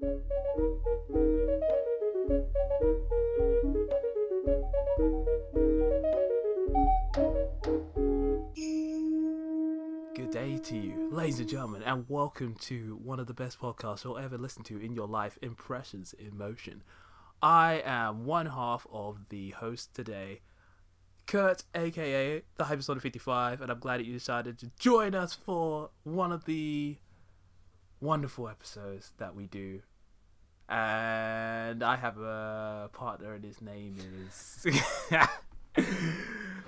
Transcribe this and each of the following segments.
Good day to you, ladies and gentlemen, and welcome to one of the best podcasts you'll ever listen to in your life Impressions in Motion. I am one half of the host today, Kurt, aka the Hypersonic 55, and I'm glad that you decided to join us for one of the wonderful episodes that we do. And I have a partner, and his name is.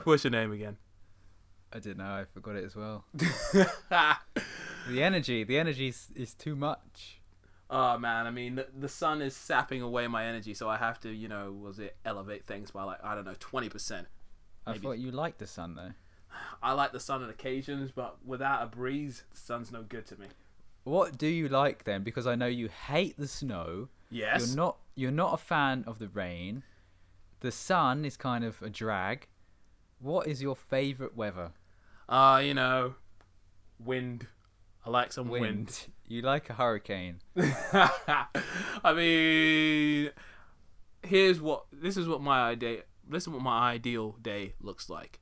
What's your name again? I didn't know. I forgot it as well. the energy, the energy is, is too much. Oh man, I mean, the, the sun is sapping away my energy, so I have to, you know, was it elevate things by like I don't know, twenty percent. I thought you liked the sun though. I like the sun on occasions, but without a breeze, the sun's no good to me. What do you like then? Because I know you hate the snow. Yes. You're not. You're not a fan of the rain. The sun is kind of a drag. What is your favorite weather? Uh, you know, wind. I like some wind. You like a hurricane. I mean, here's what this is what my idea. This is what my ideal day looks like.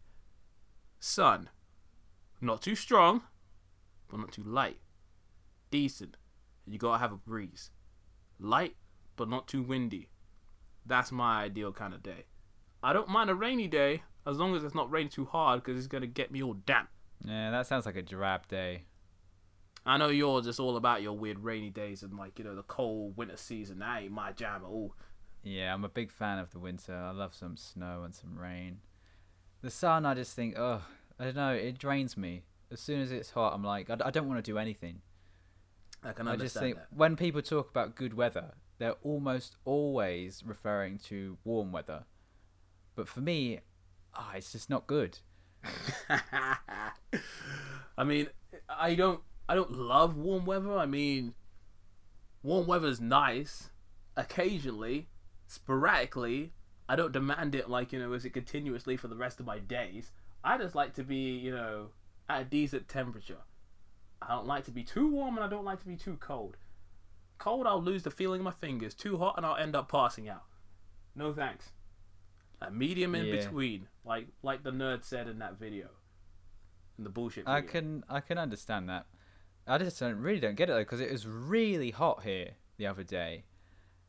Sun, not too strong, but not too light. Decent, you gotta have a breeze. Light, but not too windy. That's my ideal kind of day. I don't mind a rainy day as long as it's not raining too hard because it's gonna get me all damp. Yeah, that sounds like a drab day. I know you're just all about your weird rainy days and like you know the cold winter season. That ain't my jam at all. Yeah, I'm a big fan of the winter. I love some snow and some rain. The sun, I just think, oh, I don't know, it drains me. As soon as it's hot, I'm like, I don't want to do anything. I can I just think that. when people talk about good weather, they're almost always referring to warm weather. But for me, ah, it's just not good. I mean, I don't, I don't love warm weather. I mean, warm weather's nice, occasionally, sporadically. I don't demand it like you know, is it continuously for the rest of my days. I just like to be, you know, at a decent temperature. I don't like to be too warm and I don't like to be too cold. Cold, I'll lose the feeling in my fingers. Too hot, and I'll end up passing out. No thanks. A medium in Yeah. between, like like the nerd said in that video, in the bullshit. Video. I can I can understand that. I just don't really don't get it though because it was really hot here the other day,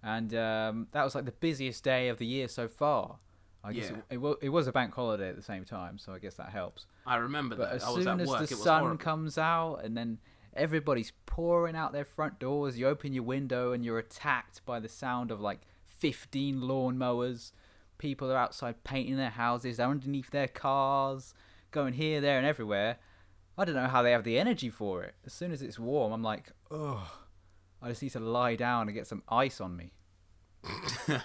and um, that was like the busiest day of the year so far. I guess Yeah. it, it, was, it was a bank holiday at the same time, so I guess that helps. I remember But that. as I was soon at as work. the sun horrible. comes out and then everybody's pouring out their front doors, you open your window and you're attacked by the sound of like 15 lawnmowers. People are outside painting their houses, they're underneath their cars, going here, there, and everywhere. I don't know how they have the energy for it. As soon as it's warm, I'm like, ugh, I just need to lie down and get some ice on me.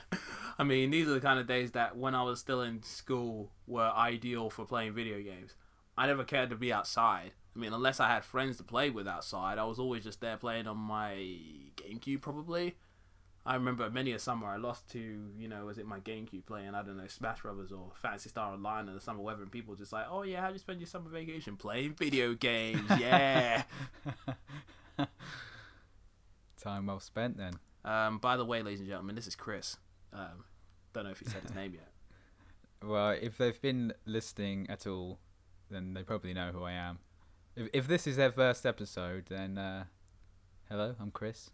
I mean, these are the kind of days that when I was still in school were ideal for playing video games. I never cared to be outside. I mean, unless I had friends to play with outside, I was always just there playing on my GameCube, probably. I remember many a summer I lost to, you know, was it my GameCube playing, I don't know, Smash Brothers or Phantasy Star Online in the summer weather, and people just like, oh yeah, how do you spend your summer vacation? Playing video games, yeah. Time well spent then. um, by the way, ladies and gentlemen, this is Chris. Um, don't know if he said his name yet. Well, if they've been listening at all, then they probably know who I am. If if this is their first episode, then uh, hello, I'm Chris.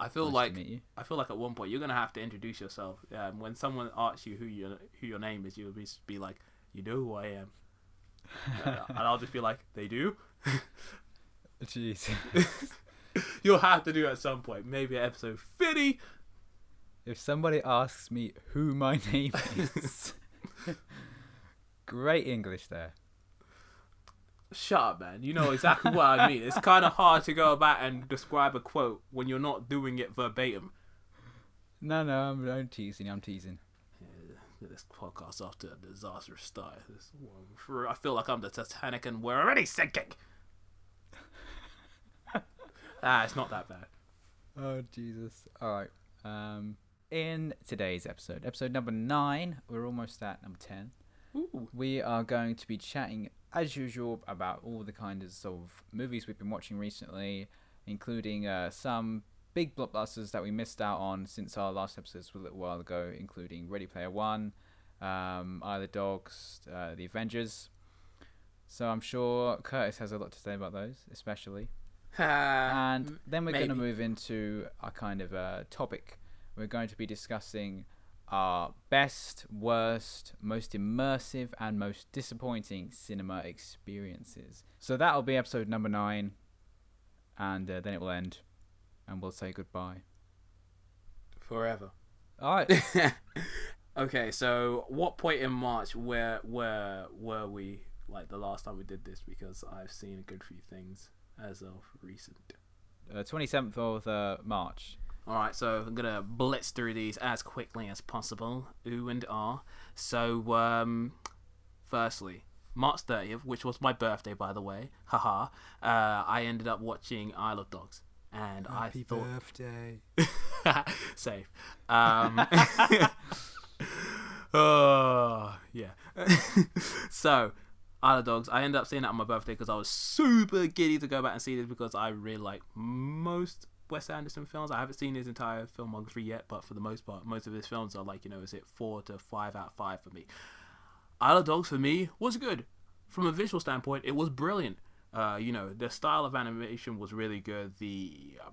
I feel Nice like you. I feel like at one point you're gonna have to introduce yourself. Um, when someone asks you who your who your name is, you'll be be like, "You know who I am," Uh, and I'll just be like, "They do." Jeez. You'll have to do it at some point, maybe at episode fifty. If somebody asks me who my name is, great English there. Shut up, man. You know exactly what I mean. It's kind of hard to go about and describe a quote when you're not doing it verbatim. No, no, I'm, I'm teasing. I'm teasing. Yeah, this podcast off to a disastrous start. This one, I feel like I'm the Titanic and we're already sinking. ah, it's not that bad. Oh Jesus! All right. Um, in today's episode, episode number nine, we're almost at number ten. Ooh. We are going to be chatting, as usual, about all the kinds of movies we've been watching recently, including uh, some big blockbusters that we missed out on since our last episodes a little while ago, including Ready Player One, um, Isle of the Dogs, uh, The Avengers. So I'm sure Curtis has a lot to say about those, especially. and then we're going to move into our kind of uh, topic. We're going to be discussing our best, worst, most immersive, and most disappointing cinema experiences. So that'll be episode number nine, and uh, then it will end, and we'll say goodbye. forever. All right. okay, so what point in March where where were we like the last time we did this? Because I've seen a good few things as of recent. uh, 27th of uh, March. All right, so I'm gonna blitz through these as quickly as possible. Ooh and ah. So, um, firstly, March 30th, which was my birthday, by the way. Haha. Uh, I ended up watching Isle of Dogs, and I thought birthday. safe. Um, oh yeah. so, Isle of Dogs. I ended up seeing that on my birthday because I was super giddy to go back and see this because I really like most Wes Anderson films. I haven't seen his entire filmography yet, but for the most part, most of his films are like you know, is it four to five out of five for me. Isle of Dogs for me was good. From a visual standpoint, it was brilliant. Uh, you know, the style of animation was really good. The uh,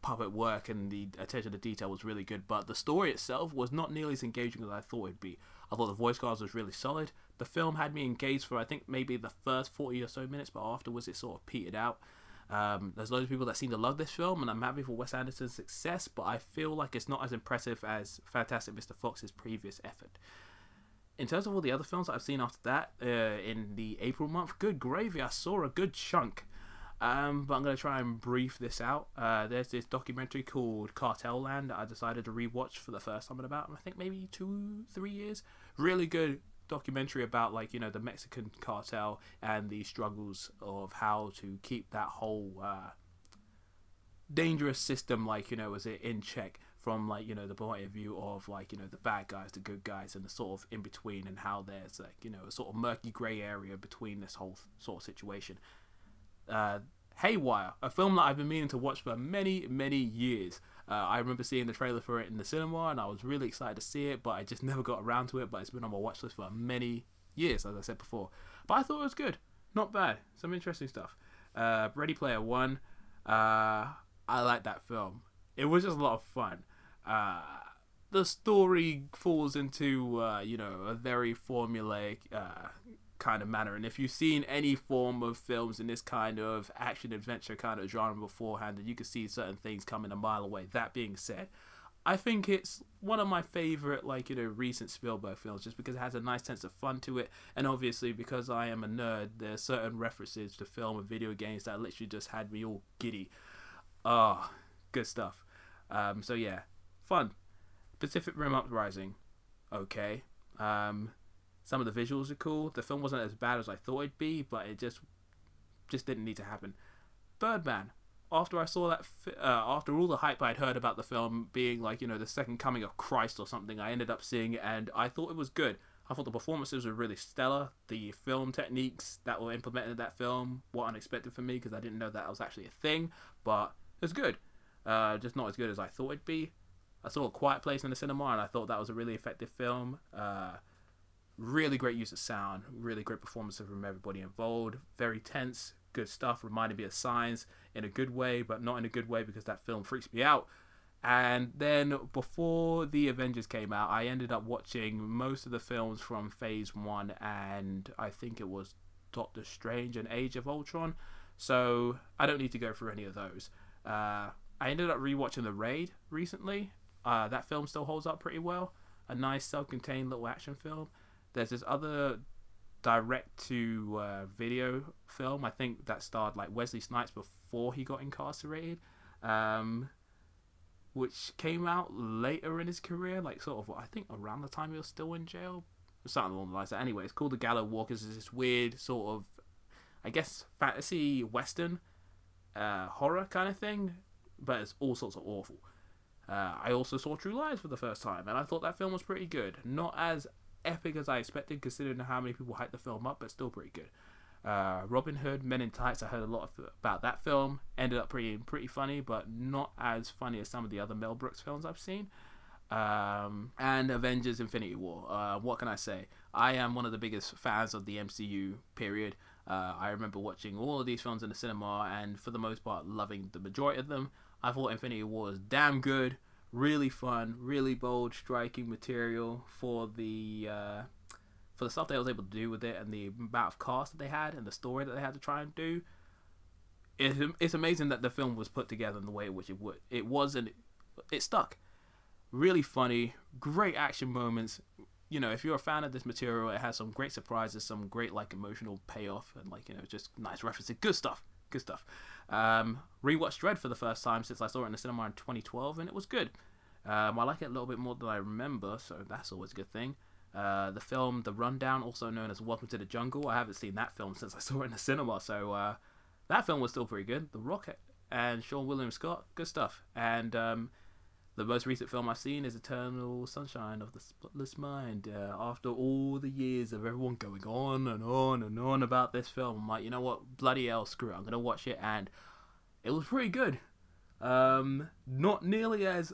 puppet work and the attention to detail was really good, but the story itself was not nearly as engaging as I thought it'd be. I thought the voice cast was really solid. The film had me engaged for I think maybe the first 40 or so minutes, but afterwards it sort of petered out. Um, there's loads of people that seem to love this film, and I'm happy for Wes Anderson's success, but I feel like it's not as impressive as Fantastic Mr. Fox's previous effort. In terms of all the other films that I've seen after that, uh, in the April month, good gravy, I saw a good chunk. Um, but I'm going to try and brief this out. Uh, there's this documentary called Cartel Land that I decided to rewatch for the first time in about, I think, maybe two, three years. Really good documentary about, like, you know, the Mexican cartel and the struggles of how to keep that whole uh, dangerous system, like, you know, is it in check from, like, you know, the point of view of, like, you know, the bad guys, the good guys, and the sort of in between, and how there's, like, you know, a sort of murky grey area between this whole sort of situation. Uh, Haywire, a film that I've been meaning to watch for many, many years. Uh, I remember seeing the trailer for it in the cinema, and I was really excited to see it, but I just never got around to it. But it's been on my watch list for many years, as I said before. But I thought it was good, not bad, some interesting stuff. Uh, Ready Player One, uh, I like that film. It was just a lot of fun. Uh, the story falls into uh, you know a very formulaic uh, kind of manner. And if you've seen any form of films in this kind of action adventure kind of genre beforehand, then you can see certain things coming a mile away. That being said, I think it's one of my favorite, like you know, recent Spielberg films, just because it has a nice sense of fun to it, and obviously because I am a nerd, there are certain references to film and video games that literally just had me all giddy. Ah, good stuff. Um, so yeah, fun. Pacific Rim Uprising, okay. Um, some of the visuals are cool. The film wasn't as bad as I thought it'd be, but it just just didn't need to happen. Birdman. After I saw that, uh, after all the hype I'd heard about the film being like you know the second coming of Christ or something, I ended up seeing it and I thought it was good. I thought the performances were really stellar. The film techniques that were implemented in that film were unexpected for me because I didn't know that was actually a thing, but it was good. Uh, just not as good as I thought it'd be. I saw a Quiet Place in the cinema and I thought that was a really effective film. Uh, really great use of sound, really great performances from everybody involved. Very tense, good stuff. Reminded me of Signs in a good way, but not in a good way because that film freaks me out. And then before the Avengers came out, I ended up watching most of the films from Phase One, and I think it was Doctor Strange and Age of Ultron. So I don't need to go through any of those. Uh, I ended up rewatching The Raid recently. Uh, that film still holds up pretty well. A nice self-contained little action film. There's this other direct to uh, video film. I think that starred like Wesley Snipes before he got incarcerated, um, which came out later in his career, like sort of I think around the time he was still in jail, something along the lines. That. Anyway, it's called The Gallow Walkers. It's this weird sort of, I guess, fantasy western uh, horror kind of thing, but it's all sorts of awful. Uh, I also saw True Lies for the first time, and I thought that film was pretty good. Not as epic as I expected, considering how many people hyped the film up, but still pretty good. Uh, Robin Hood, Men in Tights. I heard a lot of, about that film. Ended up pretty pretty funny, but not as funny as some of the other Mel Brooks films I've seen. Um, and Avengers: Infinity War. Uh, what can I say? I am one of the biggest fans of the MCU. Period. Uh, I remember watching all of these films in the cinema, and for the most part, loving the majority of them. I thought Infinity War was damn good, really fun, really bold, striking material for the uh, for the stuff they was able to do with it, and the amount of cast that they had, and the story that they had to try and do. It's, it's amazing that the film was put together in the way in which it would. It was, and it stuck. Really funny, great action moments, you know, if you're a fan of this material, it has some great surprises, some great like emotional payoff, and like you know, just nice references. Good stuff. Good stuff. Um, rewatched Dredd for the first time since I saw it in the cinema in 2012, and it was good. Um, I like it a little bit more than I remember, so that's always a good thing. Uh, the film The Rundown, also known as Welcome to the Jungle, I haven't seen that film since I saw it in the cinema, so uh, that film was still pretty good. The Rock and Seann William Scott, good stuff. And um, the most recent film I've seen is Eternal Sunshine of the Spotless Mind. Uh, after all the years of everyone going on and on and on about this film, I'm like, you know what? Bloody hell, screw it. I'm gonna watch it, and it was pretty good. Um, not nearly as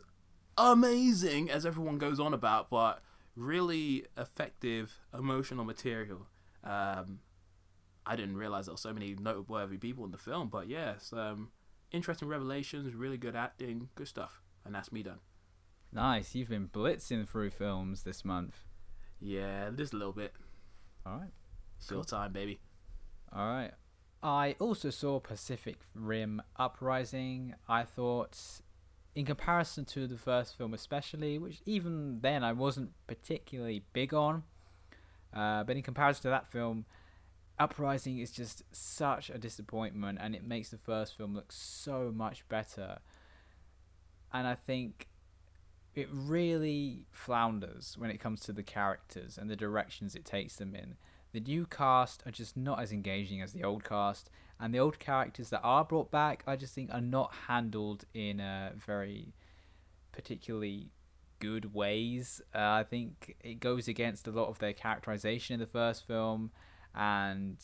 amazing as everyone goes on about, but really effective emotional material. Um, I didn't realize there were so many noteworthy people in the film, but yes, um, interesting revelations, really good acting, good stuff and that's me done. Nice. You've been blitzing through films this month. Yeah, just a little bit. All right. Cool. your time, baby. All right. I also saw Pacific Rim Uprising. I thought, in comparison to the first film, especially, which even then I wasn't particularly big on, uh, but in comparison to that film, Uprising is just such a disappointment, and it makes the first film look so much better and I think it really flounders when it comes to the characters and the directions it takes them in. The new cast are just not as engaging as the old cast, and the old characters that are brought back, I just think, are not handled in a very particularly good ways. Uh, I think it goes against a lot of their characterization in the first film, and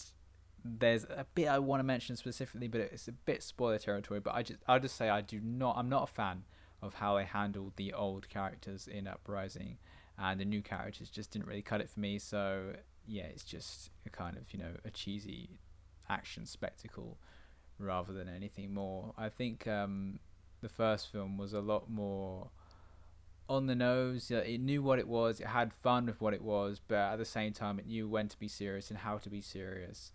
there's a bit I want to mention specifically, but it's a bit spoiler territory. But I just I'll just say I do not I'm not a fan of how they handled the old characters in Uprising, and the new characters just didn't really cut it for me. So yeah, it's just a kind of you know a cheesy action spectacle rather than anything more. I think um, the first film was a lot more on the nose. It knew what it was. It had fun with what it was, but at the same time, it knew when to be serious and how to be serious.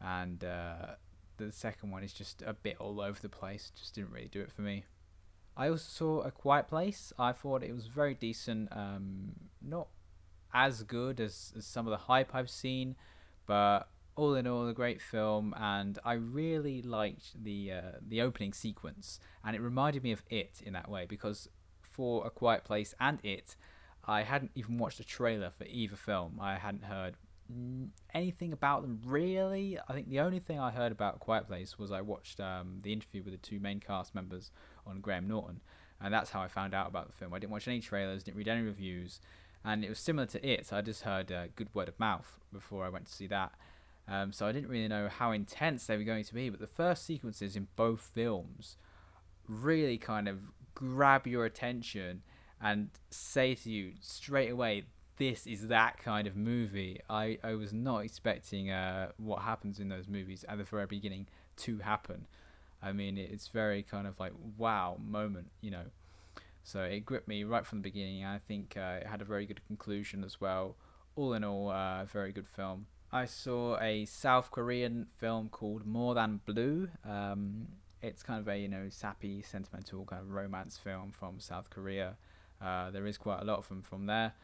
And uh, the second one is just a bit all over the place. Just didn't really do it for me. I also saw A Quiet Place. I thought it was very decent. Um, not as good as, as some of the hype I've seen, but all in all, a great film. And I really liked the uh, the opening sequence, and it reminded me of It in that way because for A Quiet Place and It, I hadn't even watched a trailer for either film. I hadn't heard anything about them really. I think the only thing I heard about Quiet Place was I watched um, the interview with the two main cast members on Graham Norton, and that's how I found out about the film. I didn't watch any trailers, didn't read any reviews, and it was similar to it. I just heard uh, good word of mouth before I went to see that. Um, so I didn't really know how intense they were going to be, but the first sequences in both films really kind of grab your attention and say to you straight away, this is that kind of movie. I, I was not expecting uh, what happens in those movies at the very beginning to happen. I mean, it's very kind of like wow moment, you know. So it gripped me right from the beginning. I think uh, it had a very good conclusion as well. All in all, a uh, very good film. I saw a South Korean film called More Than Blue. Um, it's kind of a you know sappy, sentimental kind of romance film from South Korea. Uh, there is quite a lot of them from there.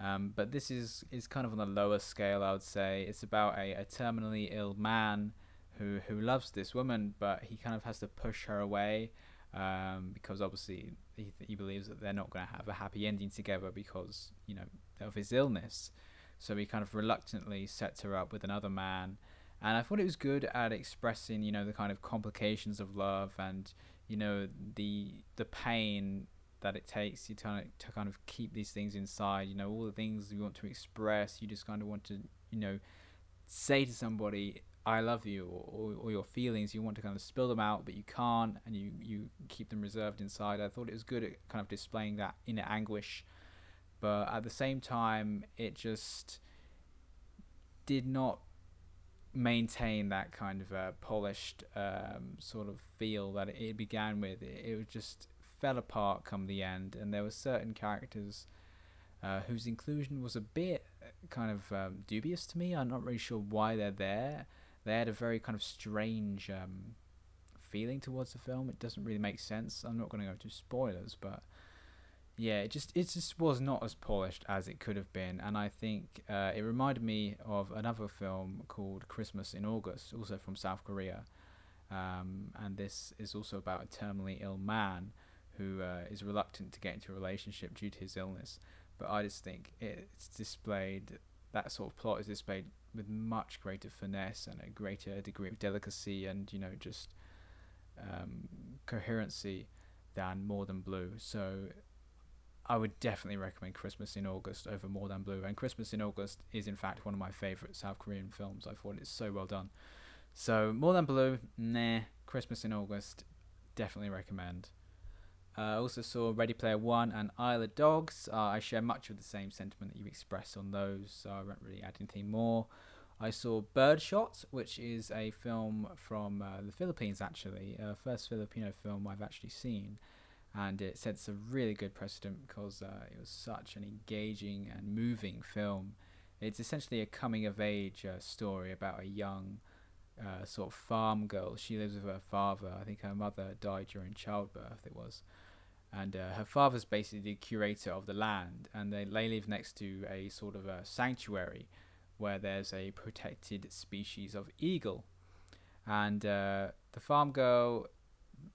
Um, but this is, is kind of on a lower scale, I would say. It's about a, a terminally ill man who, who loves this woman, but he kind of has to push her away um, because obviously he, he believes that they're not going to have a happy ending together because, you know, of his illness. So he kind of reluctantly sets her up with another man. And I thought it was good at expressing, you know, the kind of complications of love and, you know, the the pain that it takes you to, to kind of keep these things inside. You know, all the things you want to express, you just kind of want to, you know, say to somebody, I love you or, or, your feelings. You want to kind of spill them out, but you can't, and you, you keep them reserved inside. I thought it was good at kind of displaying that inner anguish, but at the same time, it just did not maintain that kind of polished um, sort of feel that it began with. It, it just fell apart come the end, and there were certain characters uh, whose inclusion was a bit uh, kind of um, dubious to me. I'm not really sure why they're there. They had a very kind of strange um, feeling towards the film. It doesn't really make sense. I'm not going to go into spoilers, but yeah, it just it just was not as polished as it could have been, and I think uh, it reminded me of another film called Christmas in August, also from South Korea, um, and this is also about a terminally ill man who uh, is reluctant to get into a relationship due to his illness. But I just think it's displayed that sort of plot is displayed with much greater finesse and a greater degree of delicacy and you know just um, coherency than More Than Blue. So I would definitely recommend Christmas in August over More Than Blue. And Christmas in August is in fact one of my favorite South Korean films. I thought it's so well done. So More Than Blue, nah. Christmas in August, definitely recommend. Uh, I also saw Ready Player One and Isle of Dogs. Uh, I share much of the same sentiment that you expressed on those, so I won't really add anything more. I saw Birdshot, which is a film from uh, the Philippines, actually, uh, first Filipino film I've actually seen, and it sets a really good precedent because uh, it was such an engaging and moving film. It's essentially a coming of age uh, story about a young uh, sort of farm girl. She lives with her father. I think her mother died during childbirth. It was, and uh, her father's basically the curator of the land, and they, they live next to a sort of a sanctuary where there's a protected species of eagle, and uh, the farm girl.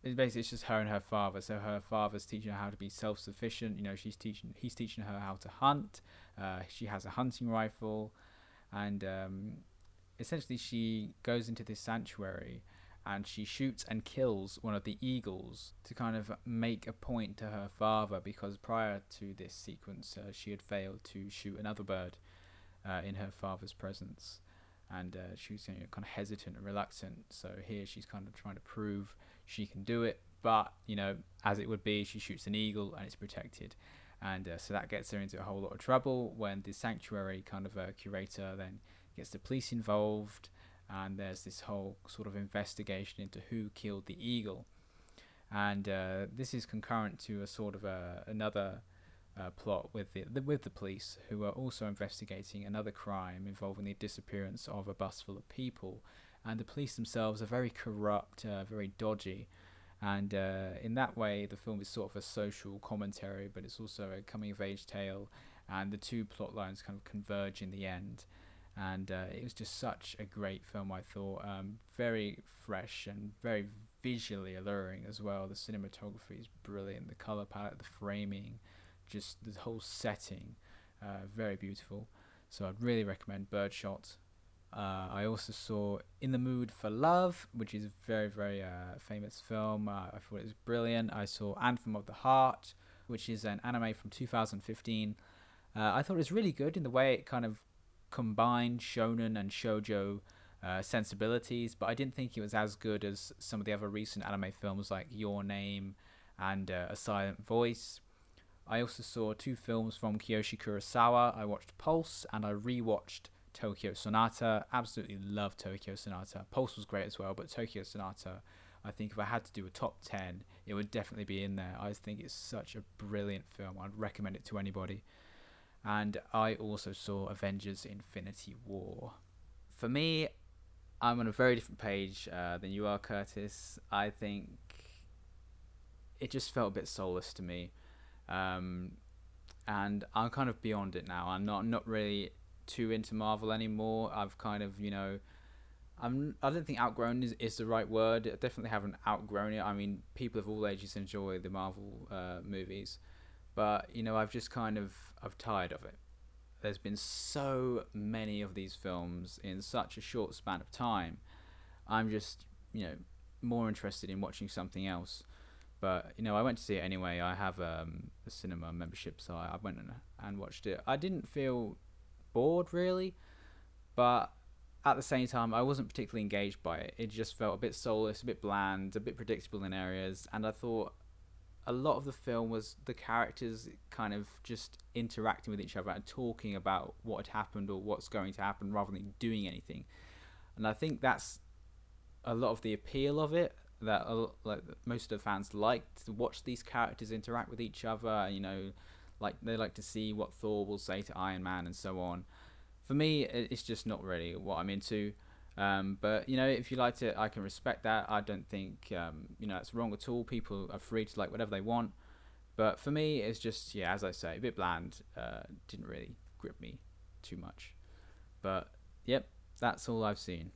Basically, it's just her and her father. So her father's teaching her how to be self-sufficient. You know, she's teaching, he's teaching her how to hunt. Uh, she has a hunting rifle, and um, essentially she goes into this sanctuary and she shoots and kills one of the eagles to kind of make a point to her father because prior to this sequence uh, she had failed to shoot another bird uh, in her father's presence. And uh, she was you know, kind of hesitant and reluctant. So here she's kind of trying to prove she can do it. But you know as it would be she shoots an eagle and it's protected. And uh, so that gets her into a whole lot of trouble when the sanctuary kind of a curator then gets the police involved and there's this whole sort of investigation into who killed the eagle. And uh, this is concurrent to a sort of a, another uh, plot with the, the, with the police, who are also investigating another crime involving the disappearance of a bus full of people. And the police themselves are very corrupt, uh, very dodgy, and uh, in that way, the film is sort of a social commentary, but it's also a coming of age tale. And the two plot lines kind of converge in the end and uh, it was just such a great film. I thought um, very fresh and very visually alluring as well. The cinematography is brilliant. The color palette, the framing, just the whole setting, uh, very beautiful. So I'd really recommend Birdshot. Uh, I also saw In the Mood for Love, which is a very, very uh, famous film. Uh, I thought it was brilliant. I saw Anthem of the Heart, which is an anime from 2015. Uh, I thought it was really good in the way it kind of combined shonen and shojo uh, sensibilities, but I didn't think it was as good as some of the other recent anime films like Your Name and uh, A Silent Voice. I also saw two films from Kiyoshi Kurosawa. I watched Pulse and I rewatched Tokyo Sonata. Absolutely loved Tokyo Sonata. Pulse was great as well, but Tokyo Sonata, I think if I had to do a top 10, it would definitely be in there. I think it's such a brilliant film. I'd recommend it to anybody and I also saw Avengers Infinity War. For me, I'm on a very different page uh, than you are, Curtis. I think it just felt a bit soulless to me. Um, and I'm kind of beyond it now. I'm not not really too into Marvel anymore. I've kind of, you know, I'm I don't think outgrown is, is the right word. I definitely haven't outgrown it. I mean, people of all ages enjoy the Marvel uh, movies, but you know, I've just kind of I've tired of it. There's been so many of these films in such a short span of time. I'm just, you know, more interested in watching something else. But you know, I went to see it anyway. I have um, a cinema membership, so I went and, and watched it. I didn't feel bored really, but at the same time, I wasn't particularly engaged by it. It just felt a bit soulless, a bit bland, a bit predictable in areas, and I thought a lot of the film was the characters kind of just interacting with each other and talking about what had happened or what's going to happen rather than doing anything. And I think that's a lot of the appeal of it that like most of the fans like to watch these characters interact with each other. You know, like they like to see what Thor will say to Iron Man and so on. For me, it's just not really what I'm into. Um, but you know, if you liked it, I can respect that. I don't think um, you know it's wrong at all. People are free to like whatever they want. But for me, it's just yeah, as I say, a bit bland. Uh, didn't really grip me too much. But yep, that's all I've seen.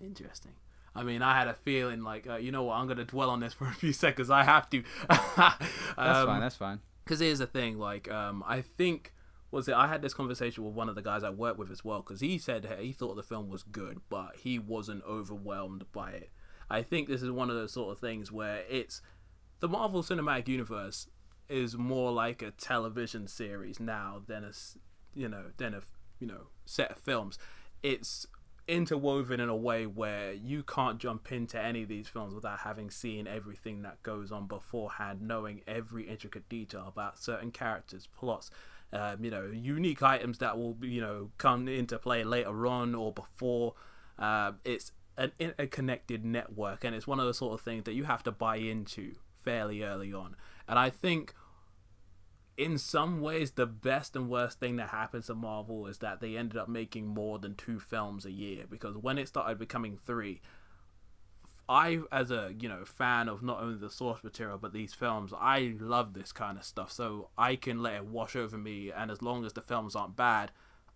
Interesting. I mean, I had a feeling like, uh, you know what, I'm going to dwell on this for a few seconds. I have to. um, that's fine. That's fine. Because here's the thing, like, um, I think was it I had this conversation with one of the guys I work with as well because he said hey, he thought the film was good, but he wasn't overwhelmed by it. I think this is one of those sort of things where it's the Marvel Cinematic Universe is more like a television series now than a you know than a you know set of films. It's interwoven in a way where you can't jump into any of these films without having seen everything that goes on beforehand, knowing every intricate detail about certain characters, plots, um, you know, unique items that will, you know, come into play later on or before. Uh, it's an interconnected network, and it's one of the sort of things that you have to buy into fairly early on. And I think, in some ways, the best and worst thing that happens to Marvel is that they ended up making more than two films a year because when it started becoming three, I, as a you know fan of not only the source material but these films, I love this kind of stuff. So I can let it wash over me, and as long as the films aren't bad,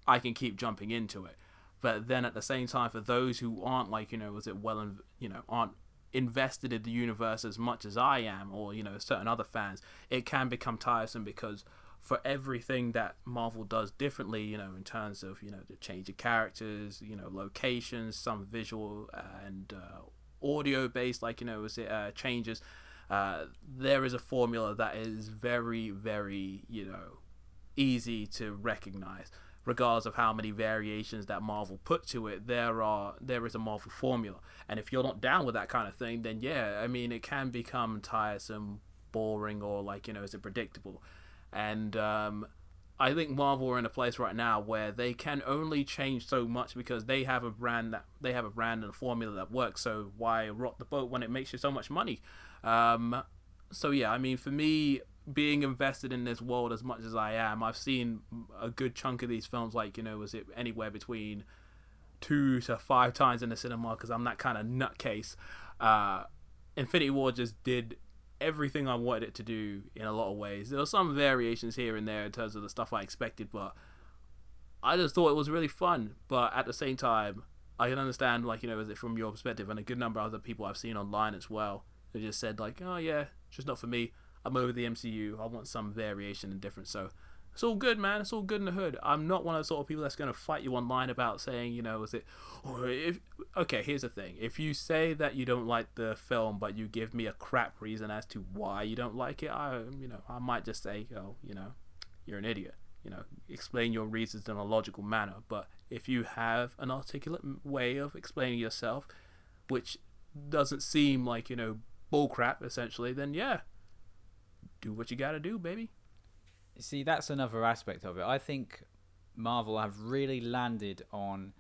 I can keep jumping into it. But then at the same time, for those who aren't like you know, was it well, you know, aren't invested in the universe as much as I am, or you know, certain other fans, it can become tiresome because for everything that Marvel does differently, you know, in terms of you know the change of characters, you know, locations, some visual and uh, audio based, like you know, was it uh, changes? Uh, there is a formula that is very, very, you know, easy to recognize. Regardless of how many variations that Marvel put to it, there are there is a Marvel formula, and if you're not down with that kind of thing, then yeah, I mean, it can become tiresome, boring, or like you know, is it predictable? And um, I think Marvel are in a place right now where they can only change so much because they have a brand that they have a brand and a formula that works. So why rock the boat when it makes you so much money? Um, so yeah, I mean, for me, being invested in this world as much as I am, I've seen a good chunk of these films. Like you know, was it anywhere between two to five times in the cinema because I'm that kind of nutcase. Uh, Infinity War just did everything I wanted it to do in a lot of ways. There were some variations here and there in terms of the stuff I expected, but I just thought it was really fun. But at the same time, I can understand, like, you know, is it from your perspective, and a good number of other people I've seen online as well, they just said, like, oh, yeah, just not for me. I'm over the MCU. I want some variation and difference. So it's all good, man. It's all good in the hood. I'm not one of the sort of people that's going to fight you online about saying, you know, is it, or if, okay, here's the thing. If you say that you don't like the film, but you give me a crap reason as to why you don't like it, I, you know, I might just say, oh, you know, you're an idiot. You know, explain your reasons in a logical manner. But if you have an articulate way of explaining yourself, which doesn't seem like, you know, bullcrap, essentially, then yeah, do what you gotta do, baby. See, that's another aspect of it. I think Marvel have really landed on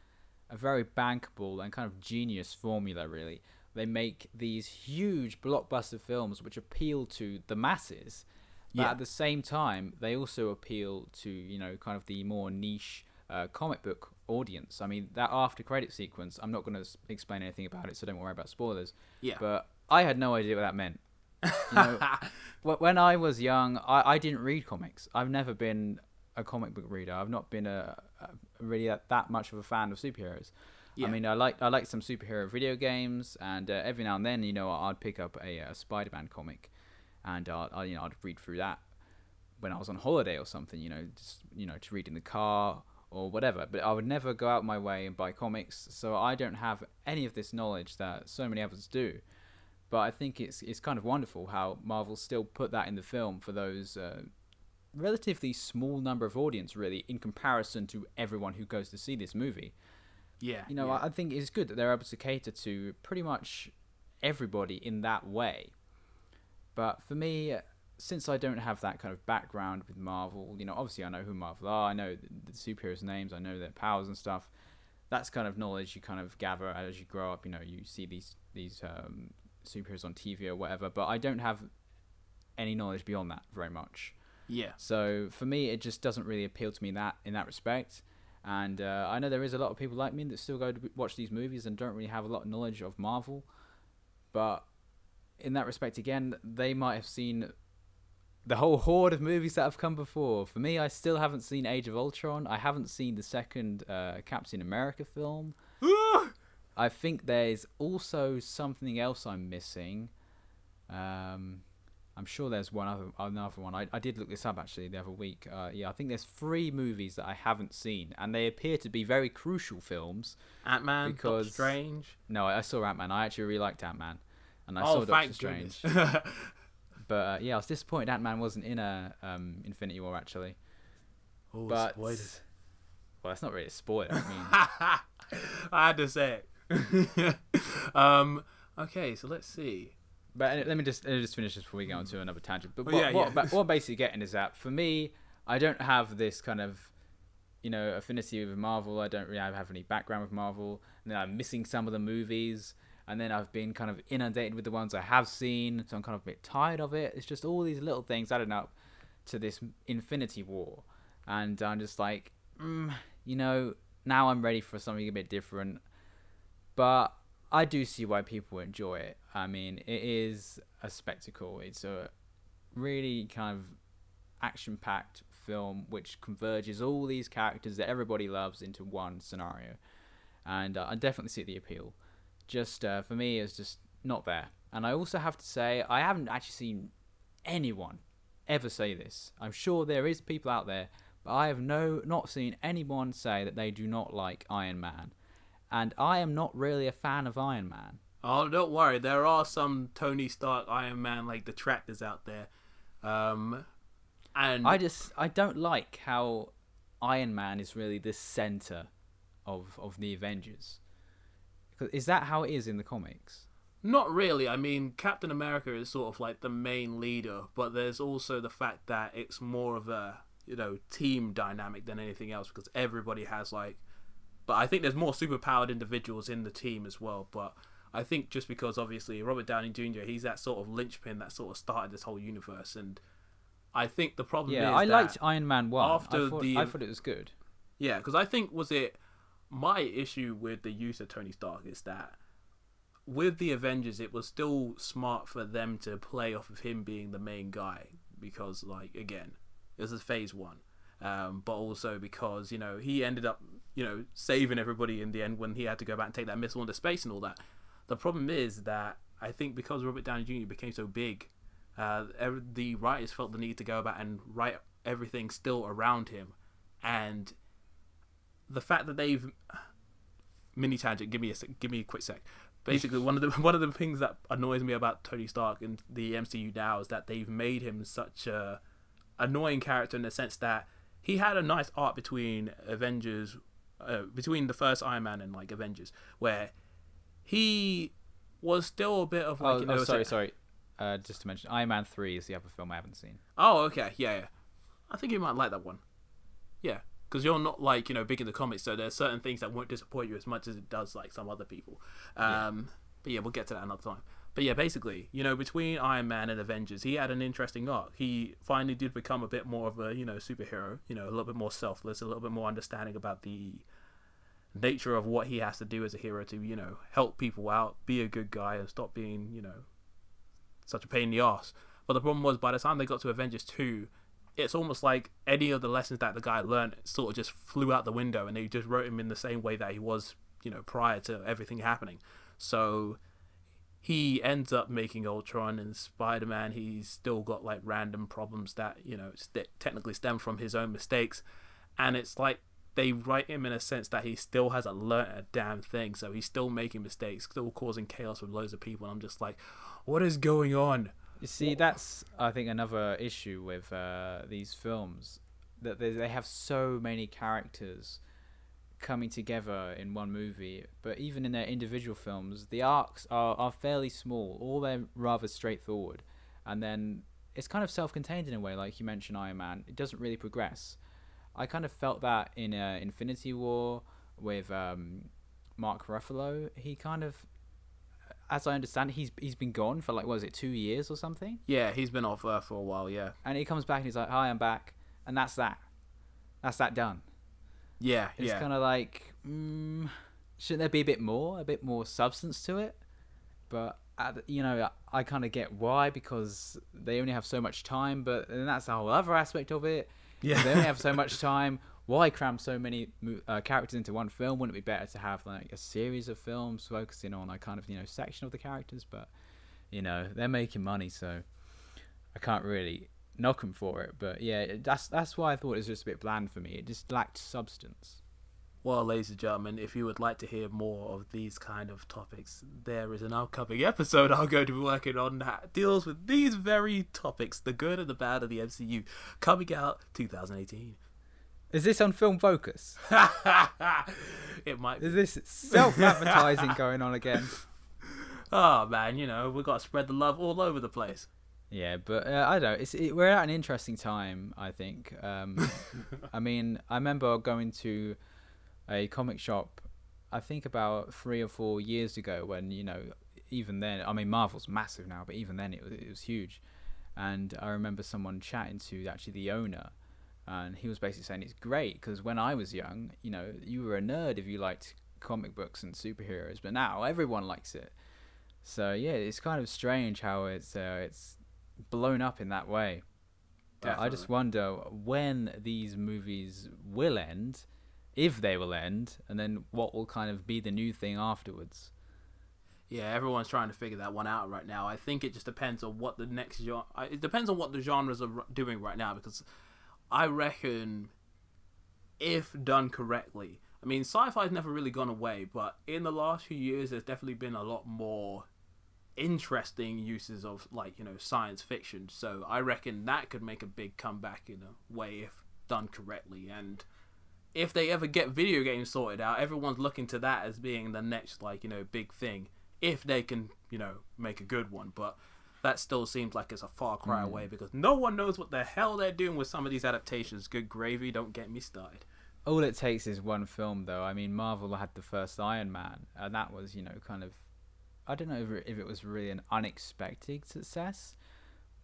a very bankable and kind of genius formula, really. They make these huge blockbuster films which appeal to the masses, but yeah. at the same time, they also appeal to, you know, kind of the more niche uh, comic book audience. I mean, that after credit sequence, I'm not going to explain anything about it, so don't worry about spoilers. Yeah. But I had no idea what that meant. You know, when I was young, I, I didn't read comics. I've never been a comic book reader. I've not been a, a really a, that much of a fan of superheroes. Yeah. I mean, I like I like some superhero video games, and uh, every now and then, you know, I'd pick up a, a Spider-Man comic, and uh, I, you know, I'd read through that when I was on holiday or something. You know, just you know, to read in the car or whatever. But I would never go out my way and buy comics, so I don't have any of this knowledge that so many others do. But I think it's it's kind of wonderful how Marvel still put that in the film for those uh, relatively small number of audience, really, in comparison to everyone who goes to see this movie. Yeah, you know, yeah. I I think it's good that they're able to cater to pretty much everybody in that way. But for me, since I don't have that kind of background with Marvel, you know, obviously I know who Marvel are, I know the, the superheroes' names, I know their powers and stuff. That's kind of knowledge you kind of gather as you grow up. You know, you see these these um, superheroes on TV or whatever, but I don't have any knowledge beyond that very much. yeah, So for me, it just doesn't really appeal to me that in that respect. And uh, I know there is a lot of people like me that still go to watch these movies and don't really have a lot of knowledge of Marvel. But in that respect, again, they might have seen the whole horde of movies that have come before. For me, I still haven't seen Age of Ultron. I haven't seen the second uh, Captain America film. I think there's also something else I'm missing. Um, I'm sure there's one other another one. I, I did look this up actually the other week. Uh, yeah, I think there's three movies that I haven't seen, and they appear to be very crucial films. Ant Man, Doctor because- Strange. No, I saw Ant Man. I actually really liked Ant Man, and I oh, saw Doctor Strange. But uh, yeah, I was disappointed Ant Man wasn't in a um, Infinity War actually. oh, But spoilers. well, that's not really a spoiler. I mean, I had to say it. um. Okay, so let's see. But let me just let me just finish this before we go on to another tangent. But what, yeah, what, yeah. what I'm basically getting is that for me, I don't have this kind of, you know, affinity with Marvel. I don't really have any background with Marvel. And then I'm missing some of the movies. And then I've been kind of inundated with the ones I have seen. So I'm kind of a bit tired of it. It's just all these little things adding up to this Infinity War. And I'm just like, mm, you know, now I'm ready for something a bit different. But I do see why people enjoy it. I mean, it is a spectacle. It's a really kind of action packed film which converges all these characters that everybody loves into one scenario. And uh, I definitely see the appeal. Just uh, for me, it's just not there. And I also have to say, I haven't actually seen anyone ever say this. I'm sure there is people out there, but I have no not seen anyone say that they do not like Iron Man. And I am not really a fan of Iron Man. Oh, don't worry. There are some Tony Stark, Iron Man like detractors out there. Um, and I just I don't like how Iron Man is really the center of of the Avengers. Is that how it is in the comics? Not really. I mean, Captain America is sort of like the main leader, but there's also the fact that it's more of a you know team dynamic than anything else because everybody has like. But I think there's more superpowered individuals in the team as well. But I think just because obviously Robert Downey Jr. he's that sort of linchpin that sort of started this whole universe, and I think the problem Yeah, is I liked Iron Man one. after I thought, the- I thought it was good. Yeah, because I think was it my issue with the use of Tony Stark is that with the Avengers, it was still smart for them to play off of him being the main guy because, like, again, this is Phase One, um, but also because you know he ended up you know saving everybody in the end when he had to go back and take that missile into space and all that. The problem is that I think because Robert Downey Jr. became so big, uh, the writers felt the need to go about and write everything still around him, and the fact that they've mini tangent. Give me a give me a quick sec. Basically, one of the one of the things that annoys me about Tony Stark and the MCU now is that they've made him such a annoying character in the sense that he had a nice arc between Avengers, uh, between the first Iron Man and like Avengers, where he was still a bit of like oh, you know oh, sorry, sorry. Uh, just to mention, Iron Man three is the other film I haven't seen. Oh, okay, yeah, yeah. I think you might like that one. Yeah, because you're not like you know big in the comics, so there's certain things that won't disappoint you as much as it does like some other people. Um, But yeah, we'll get to that another time. But yeah, basically, you know, between Iron Man and Avengers, he had an interesting arc. He finally did become a bit more of a you know superhero. You know, a little bit more selfless, a little bit more understanding about the nature of what he has to do as a hero to you know help people out, be a good guy, and stop being you know such a pain in the ass. But the problem was, by the time they got to Avengers 2, it's almost like any of the lessons that the guy learned sort of just flew out the window and they just wrote him in the same way that he was, you know, prior to everything happening. So he ends up making Ultron and Spider Man. He's still got like random problems that, you know, st- technically stem from his own mistakes. And it's like they write him in a sense that he still hasn't learnt a damn thing. So he's still making mistakes, still causing chaos with loads of people. And I'm just like, what is going on? You see, that's I think another issue with uh, these films that they have so many characters coming together in one movie. But even in their individual films, the arcs are, are fairly small, or they're rather straightforward. And then it's kind of self contained in a way, like you mentioned Iron Man. It doesn't really progress. I kind of felt that in uh, Infinity War with um, Mark Ruffalo. He kind of, as I understand, he's he's been gone for like was it two years or something, Yeah, he's been off Earth for a while. Yeah, and he comes back and he's like, "Hi, I'm back," and that's that. That's that done. Yeah, It's yeah. kind of like, mm, shouldn't there be a bit more, a bit more substance to it? But the- you know, I, I kind of get why because they only have so much time. But then that's a whole other aspect of it. Yeah. they only have so much time. Why cram so many uh, characters into one film? Wouldn't it be better to have like a series of films focusing on a kind of you know section of the characters? But you know, they're making money, so I can't really knock them for it. But yeah, that's that's why I thought it was just a bit bland for me. It just lacked substance. Well, ladies and gentlemen, if you would like to hear more of these kind of topics, there is an upcoming episode I'm going to be working on that deals with these very topics, the good and the bad of the MCU, coming out 2018. Is this on Film Focus? it might be. Is this self-advertising going on again? Oh man, you know, we've got to spread the love all over the place. Yeah, but uh, I don't. know. It's it, we're at an interesting time. I think. Um, I mean, I remember going to a comic shop. I think about three or four years ago, when you know, even then, I mean, Marvel's massive now, but even then, it was it was huge. And I remember someone chatting to actually the owner, and he was basically saying it's great because when I was young, you know, you were a nerd if you liked comic books and superheroes, but now everyone likes it. So yeah, it's kind of strange how it's uh, it's blown up in that way. I just wonder when these movies will end, if they will end, and then what will kind of be the new thing afterwards. Yeah, everyone's trying to figure that one out right now. I think it just depends on what the next genre. It depends on what the genres are doing right now because I reckon if done correctly, I mean, sci-fi's never really gone away, but in the last few years, there's definitely been a lot more interesting uses of like you know science fiction. So I reckon that could make a big comeback in a way if done correctly and if they ever get video games sorted out, everyone's looking to that as being the next like you know big thing. If they can you know make a good one, but that still seems like it's a far cry hmm. away because no one knows what the hell they're doing with some of these adaptations. Good gravy, don't get me started. All it takes is one film, though. I mean, Marvel had the first Iron Man, and that was, you know, kind of. I don't know if it- if it was really an unexpected success,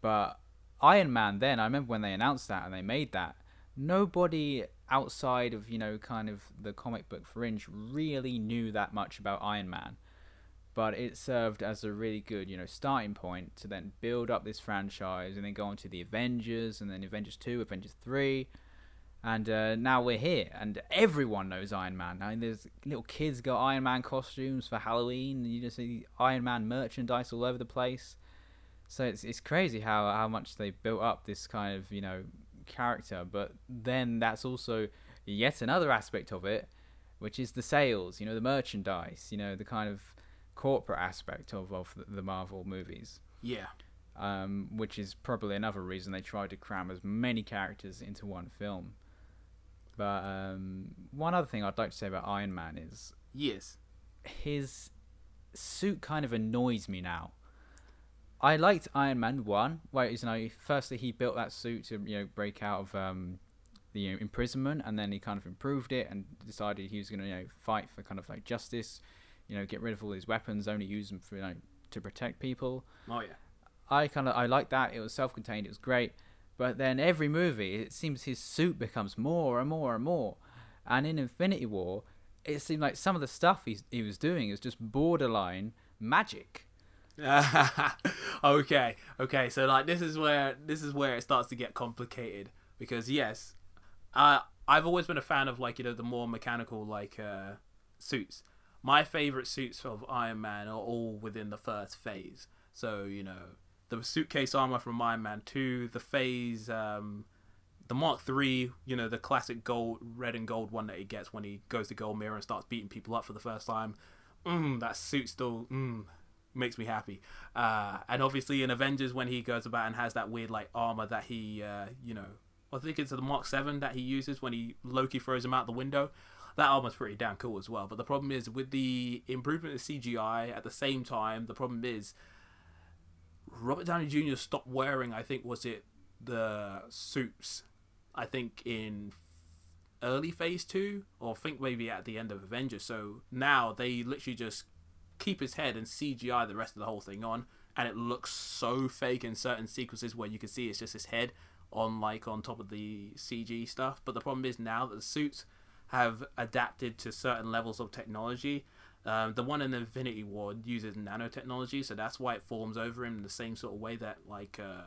but Iron Man then, I remember when they announced that and they made that, nobody outside of, you know, kind of the comic book fringe really knew that much about Iron Man. But it served as a really good, you know, starting point to then build up this franchise and then go on to the Avengers and then Avengers 2, Avengers 3 and uh, now we're here, and everyone knows Iron Man. I mean, there's little kids got Iron Man costumes for Halloween. And you just see Iron Man merchandise all over the place. So it's it's crazy how how much they built up this kind of you know character. But then that's also yet another aspect of it, which is the sales. You know, the merchandise. You know, the kind of corporate aspect of of the- the Marvel movies Yeah, um, which is probably another reason they tried to cram as many characters into one film. But um, one other thing I'd like to say about Iron Man is yes, his suit kind of annoys me now. I liked Iron Man one, where you know, firstly he built that suit to you know break out of um, the you know, imprisonment, and then he kind of improved it and decided he was going to you know fight for kind of like justice, you know, get rid of all his weapons, only use them for you know to protect people. oh yeah, I kind of I liked that. It was self-contained. It was great. But then every movie, it seems his suit becomes more and more and more. And in Infinity War, it seemed like some of the stuff he's, he was doing is just borderline magic. okay, okay. So like this is where this is where it starts to get complicated because yes, uh, I've always been a fan of like you know the more mechanical like uh, suits. My favorite suits of Iron Man are all within the first phase. So you know the suitcase armor from Iron Man Two, the phase, um, the Mark Three. You know the classic gold, red and gold one that he gets when he goes to Gulmira and starts beating people up for the first time. Mm, that suit still mm, makes me happy. Uh, and obviously in Avengers when he goes about and has that weird like armor that he uh, you know I think it's the Mark Seven that he uses when he Loki throws him out the window. that armor's pretty damn cool as well. But the problem is with the improvement of CGI at the same time, the problem is Robert Downey Jr. stopped wearing. I think was it the suits. I think in early Phase Two, or I think maybe at the end of Avengers. So now they literally just keep his head and CGI the rest of the whole thing on, and it looks so fake in certain sequences where you can see it's just his head on like on top of the CG stuff. But the problem is now that the suits have adapted to certain levels of technology. Um, the one in the Infinity War uses nanotechnology, so that's why it forms over him in the same sort of way that like uh,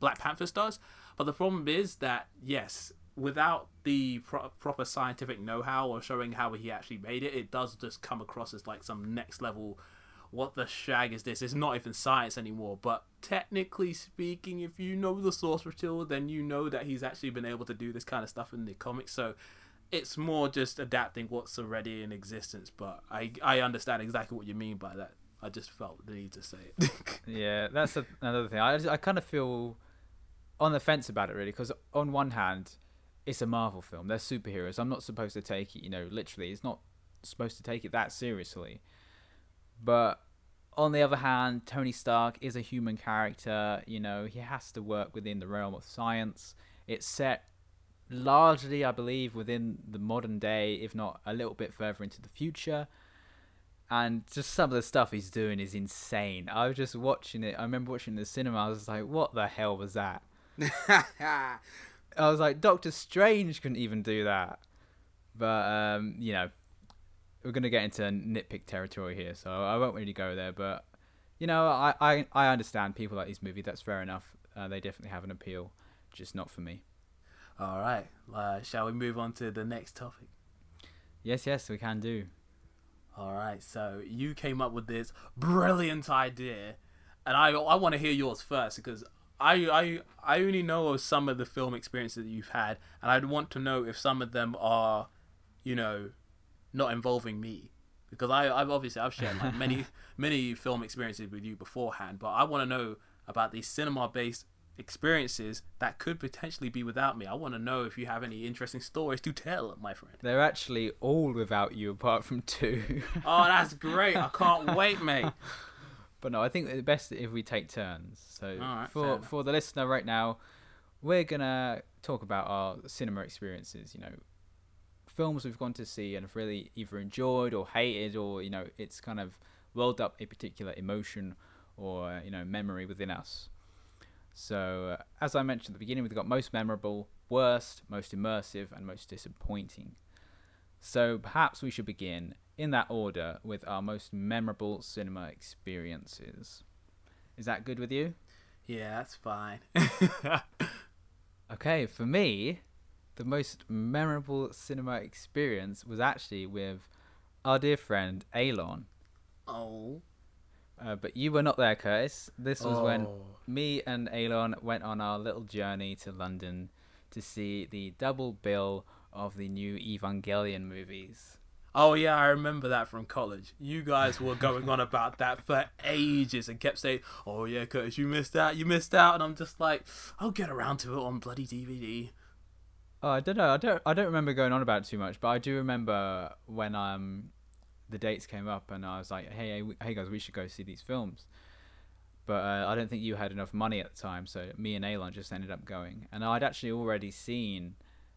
Black Panther does. But the problem is that yes, without the pro- proper scientific know-how or showing how he actually made it, it does just come across as like some next level. What the shag is this? It's not even science anymore. But technically speaking, if you know the source material, then you know that he's actually been able to do this kind of stuff in the comics. So it's more just adapting what's already in existence. But I I understand exactly what you mean by that. I just felt the need to say it. yeah, that's a, another thing. I I kind of feel on the fence about it really because on one hand it's a Marvel film. They're superheroes. I'm not supposed to take it, you know, literally. It's not supposed to take it that seriously. But on the other hand, Tony Stark is a human character. You know, he has to work within the realm of science. It's set largely, I believe, within the modern day, if not a little bit further into the future. And just some of the stuff he's doing is insane. I was just watching it. I remember watching it in the cinema. I was like, what the hell was that? I was like, Doctor Strange couldn't even do that. But um, you know, we're gonna get into nitpick territory here, so I won't really go there. But you know, I I, I understand people like this movie. That's fair enough. Uh, they definitely have an appeal, just not for me. All right, uh, shall we move on to the next topic? Yes, yes, we can do. All right, so you came up with this brilliant idea, and I I want to hear yours first because I, I I only know of some of the film experiences that you've had, and I'd want to know if some of them are, you know, not involving me, because I I've obviously I've shared like many many film experiences with you beforehand, but I want to know about these cinema based experiences that could potentially be without me. I want to know if you have any interesting stories to tell, my friend. They're actually all without you, apart from two. oh, that's great! I can't wait, mate. But no, I think the best if we take turns. So right, for for the listener right now, we're gonna talk about our cinema experiences. You know, films we've gone to see and have really either enjoyed or hated, or you know, it's kind of welled up a particular emotion or you know memory within us. So uh, as I mentioned at the beginning, we've got most memorable, worst, most immersive, and most disappointing. So perhaps we should begin in that order with our most memorable cinema experiences. Is that good with you? Yeah, that's fine. okay, for me, the most memorable cinema experience was actually with our dear friend Alon. Oh. Uh, but you were not there, Curtis. This was oh. when me and Alon went on our little journey to London to see the double bill of the new Evangelion movies. Oh yeah, I remember that from college. You guys were going on about that for ages and kept saying, "Oh yeah, Curtis, you missed out. You missed out." And I'm just like, "I'll get around to it on bloody DVD." Oh, I don't know. I don't. I don't remember going on about it too much, but I do remember when um the dates came up and I was like, "Hey, hey, guys, we should go see these films." But uh, I don't think you had enough money at the time, so me and Alon just ended up going. And I'd actually already seen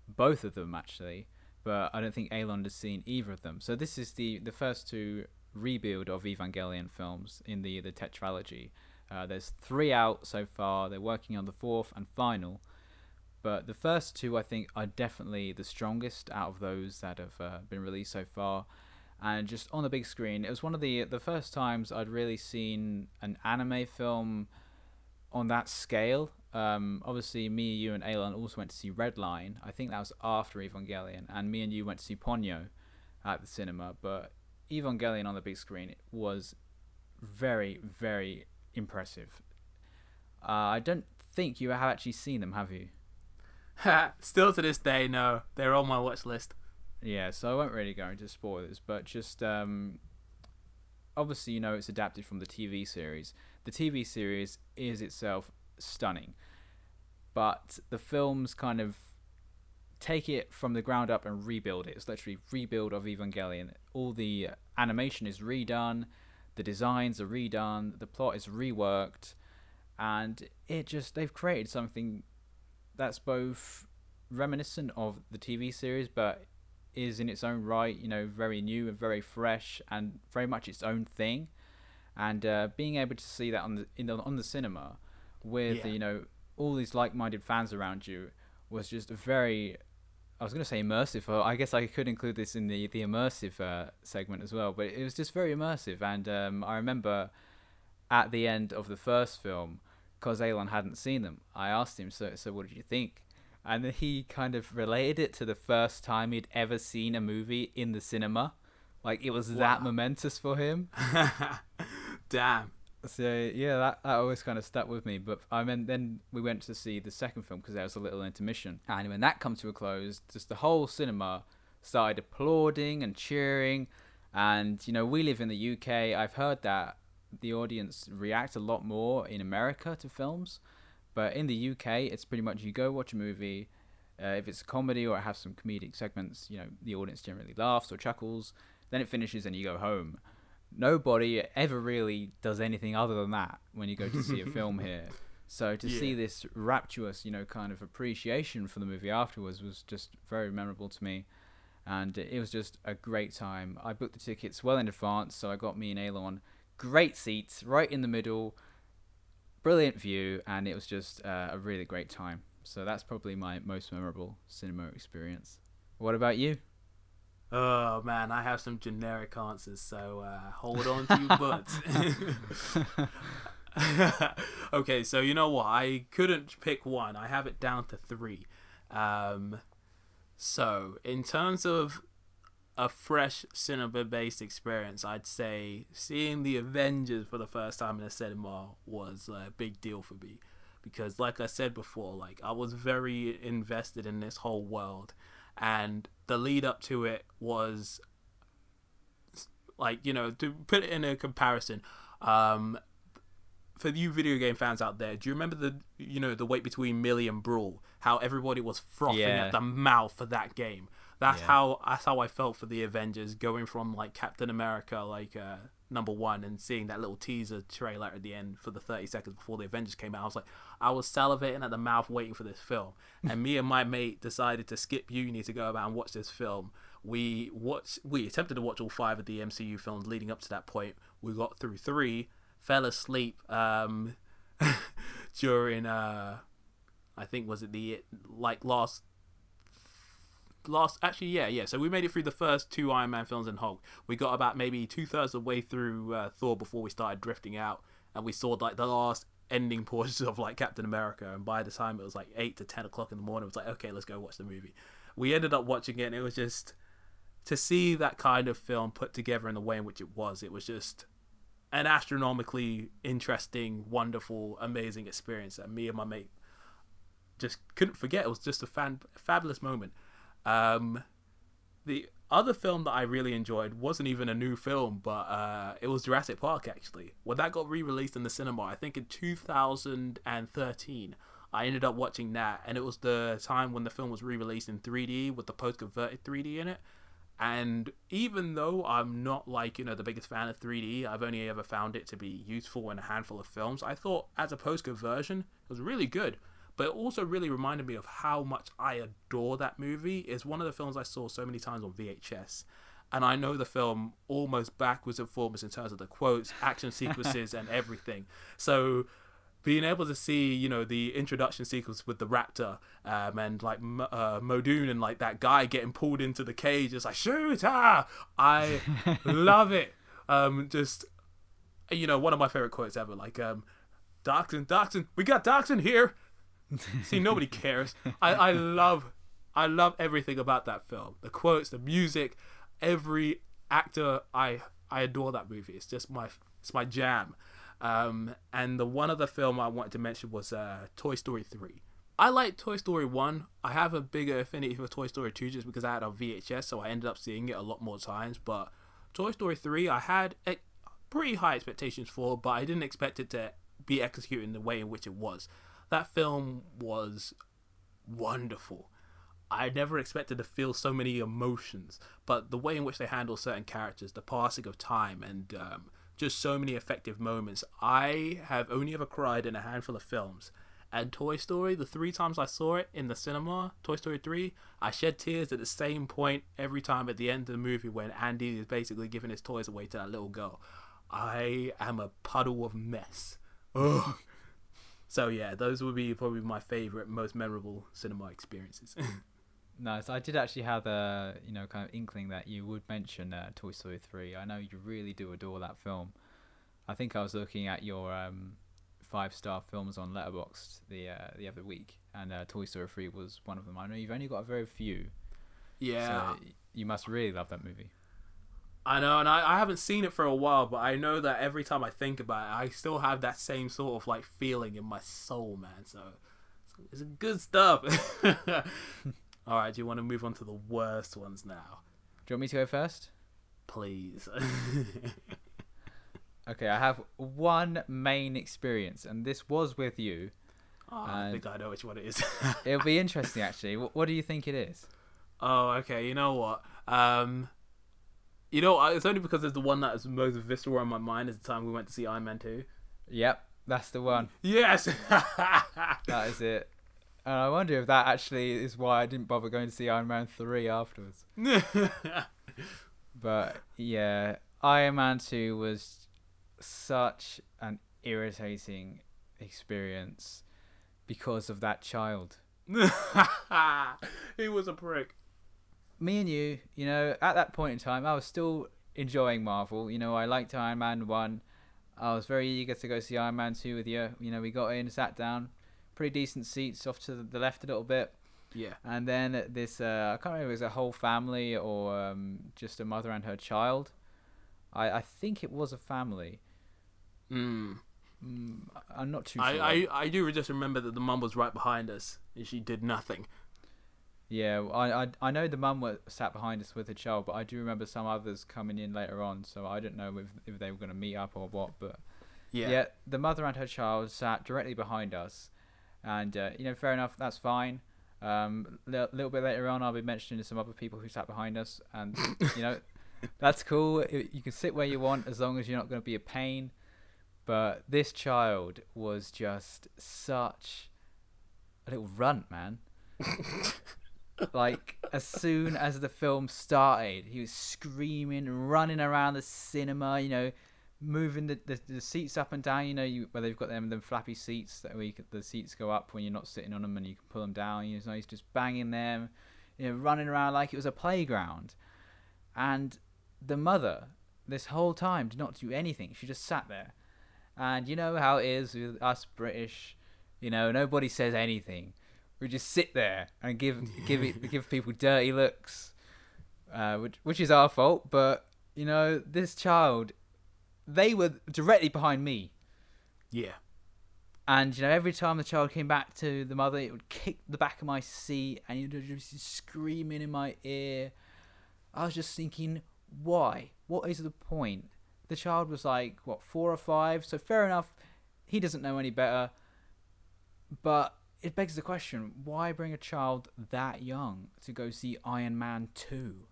both of them actually but I don't think Alon has seen either of them. So this is the the first two rebuild of Evangelion films in the the tetralogy. Uh, there's three out so far. They're working on the fourth and final. But the first two, I think, are definitely the strongest out of those that have uh, been released so far. And just on the big screen, it was one of the the first times I'd really seen an anime film on that scale um, obviously me, you, and Alon also went to see Redline. I think that was after Evangelion, and me and you went to see Ponyo at the cinema. But Evangelion on the big screen was very, very impressive. Uh, I don't think you have actually seen them, have you? Still to this day, no. They're on my watch list. Yeah, so I won't really go into spoilers, but just um, obviously, you know, it's adapted from the TV series. The TV series is itself stunning. But the films kind of take it from the ground up and rebuild it. It's literally rebuild of Evangelion. All the animation is redone, the designs are redone, the plot is reworked, and it just they've created something that's both reminiscent of the TV series, but is in its own right, you know, very new and very fresh and very much its own thing. And uh, being able to see that on the in the, on the cinema with Yeah. you know all these like-minded fans around you was just very I was going to say immersive. Or I guess I could include this in the the immersive uh, segment as well. But it was just very immersive, and um, I remember at the end of the first film, because Elon hadn't seen them, I asked him, "So, so what did you think?" And then he kind of related it to the first time he'd ever seen a movie in the cinema, like it was that momentous for him. Damn. So yeah, that, that always kind of stuck with me. But I mean, then we went to see the second film because there was a little intermission, and when that come to a close, just the whole cinema started applauding and cheering. And you know, we live in the UK. I've heard that the audience react a lot more in America to films, but in the UK, it's pretty much you go watch a movie. Uh, if it's a comedy or it has some comedic segments, you know, the audience generally laughs or chuckles. Then it finishes and you go home nobody ever really does anything other than that when you go to see a film here. So to see this rapturous, you know, kind of appreciation for the movie afterwards was just very memorable to me. And it was just a great time. I booked the tickets well in advance, so I got me and Elon great seats right in the middle, brilliant view, and it was just uh, a really great time. So that's probably my most memorable cinema experience. What about you? Oh man, I have some generic answers, so uh, hold on to your butts. okay, so you know what? I couldn't pick one. I have it down to three. Um, so in terms of a fresh cinema-based experience, I'd say seeing the Avengers for the first time in a cinema was a big deal for me because, like I said before, like I was very invested in this whole world, and the lead up to it was like you know to put it in a comparison. Um, for you video game fans out there, do you remember the you know the wait between Melee and Brawl? How everybody was frothing Yeah. at the mouth for that game. That's Yeah. how that's how I felt for the Avengers, going from like Captain America, like uh, number one, and seeing that little teaser trailer at the end for the thirty seconds before the Avengers came out. I was like, I was salivating at the mouth waiting for this film. And me and my mate decided to skip uni to go about and watch this film. We watched, we attempted to watch all five of the MCU films leading up to that point. We got through three, fell asleep um, during, uh, I think was it the like last last actually yeah yeah so we made it through the first two iron man films and hulk we got about maybe two-thirds of the way through uh, thor before we started drifting out and we saw like the last ending portions of like captain america and by the time it was like 8 to 10 o'clock in the morning it was like okay let's go watch the movie we ended up watching it and it was just to see that kind of film put together in the way in which it was it was just an astronomically interesting wonderful amazing experience that me and my mate just couldn't forget. It was just a fan, fabulous moment. Um, the other film that I really enjoyed wasn't even a new film, but uh, it was Jurassic Park actually. When that got re-released in the cinema, I think in 2013, I ended up watching that, and it was the time when the film was re-released in 3D with the post-converted 3D in it. And even though I'm not like you know the biggest fan of 3D, I've only ever found it to be useful in a handful of films. I thought as a post conversion, it was really good but it also really reminded me of how much I adore that movie. It's one of the films I saw so many times on VHS. And I know the film almost backwards and forwards in terms of the quotes, action sequences, and everything. So being able to see, you know, the introduction sequence with the raptor um, and like uh, and like that guy getting pulled into the cage, it's like shoot! Ah! I love it. Um, just you know, one of my favorite quotes ever. Like, um, Dodgson, Dodgson, we got Dodgson here. See, nobody cares. I, I love, I love everything about that film. The quotes, the music, every actor. I I adore that movie. It's just my it's my jam. Um, and the one other film I wanted to mention was uh, Toy Story three. I like Toy Story 1. I have a bigger affinity for Toy Story 2 just because I had a VHS, so I ended up seeing it a lot more times. But Toy Story 3, I had pretty high expectations for, but I didn't expect it to be executed in the way in which it was. That film was wonderful. I never expected to feel so many emotions, but the way in which they handle certain characters, the passing of time, and um, just so many effective moments. I have only ever cried in a handful of films. And Toy Story, the three times I saw it in the cinema, Toy Story 3, I shed tears at the same point every time at the end of the movie when Andy is basically giving his toys away to that little girl. I am a puddle of mess. Ugh. So yeah, those would be probably my favorite, most memorable cinema experiences. Nice. I did actually have a you know kind of inkling that you would mention uh, Toy Story three. I know you really do adore that film. I think I was looking at your um, five star films on Letterboxd the uh, the other week, and uh, Toy Story three was one of them. I know you've only got a very few. yeah, So you must really love that movie. I know, and I, I haven't seen it for a while, but I know that every time I think about it, I still have that same sort of like feeling in my soul, man. So it's good stuff. All right, do you want to move on to the worst ones now, Do you want me to go first? please? Okay, I have one main experience, and this was with you. oh, I think I know which one it is. It'll be interesting, actually. What, what do you think it is? oh, okay. You know what? Um, you know, it's only because it's the one that is most visceral in my mind. Is the time we went to see Iron Man two. Yep, that's the one. Yes. That is it. And I wonder if that actually is why I didn't bother going to see Iron Man 3 afterwards. But yeah, Iron Man 2 was such an irritating experience because of that child. he was a prick. Me and you, you know, at that point in time, I was still enjoying Marvel. You know, I liked Iron Man 1. I was very eager to go see Iron Man 2 with you. You know, we got in, sat down, pretty decent seats off to the left a little bit. Yeah. And then this, uh, I can't remember if it was a whole family or um, just a mother and her child. I, I think it was a family. Mm. Mm, I'm not too sure. I, I, I do just remember that the mum was right behind us and she did nothing. Yeah, I, I, I know the mum was sat behind us with the child, but I do remember some others coming in later on, so I don't know if, if they were going to meet up or what. But Yeah. yeah. the mother and her child sat directly behind us, and uh, you know, fair enough, that's fine. Um, a li- little bit later on, I'll be mentioning some other people who sat behind us, and you know, that's cool. You can sit where you want as long as you're not going to be a pain. But this child was just such a little runt, man. like as soon as the film started, he was screaming, running around the cinema, you know, moving the, the, the seats up and down. You know, you, where they've got them them flappy seats that where the seats go up when you're not sitting on them, and you can pull them down. You know, he's just banging them, you know, running around like it was a playground. And the mother, this whole time, did not do anything. She just sat there. And you know how it is with us British. You know, nobody says anything we just sit there and give give it give people dirty looks, uh, which which is our fault. But you know, this child, they were directly behind me, Yeah. and you know, every time the child came back to the mother, it would kick the back of my seat, and you'd just screaming in my ear. I was just thinking, why? What is the point? The child was like what four or five, so fair enough. He doesn't know any better, but it begs the question: Why bring a child that young to go see Iron Man two?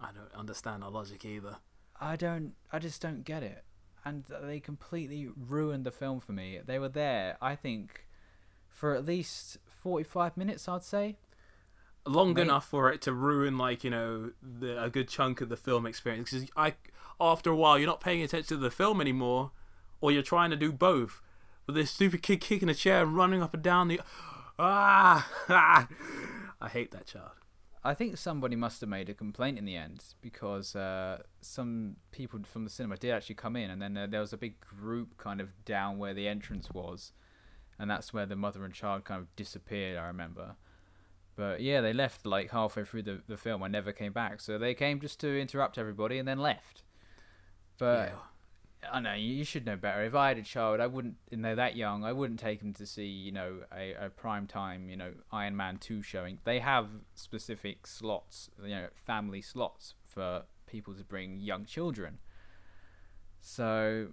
I don't understand the logic either. I don't. I just don't get it. And they completely ruined the film for me. They were there, I think, for at least forty-five minutes. I'd say. Long Mate. enough for it to ruin, like, you know, the, a good chunk of the film experience. Because I, after a while, you're not paying attention to the film anymore, or you're trying to do both. With this stupid kid kicking a chair and running up and down the. Ah! I hate that child. I think somebody must have made a complaint in the end because uh, some people from the cinema did actually come in, and then uh, there was a big group kind of down where the entrance was, and that's where the mother and child kind of disappeared. I remember, but yeah, they left like halfway through the the film and never came back. So they came just to interrupt everybody and then left. But I know you, should know better. If I had a child, I wouldn't. And they're that young, I wouldn't take them to see you know a, a prime time you know Iron Man two showing. They have specific slots, you know, family slots for people to bring young children. So,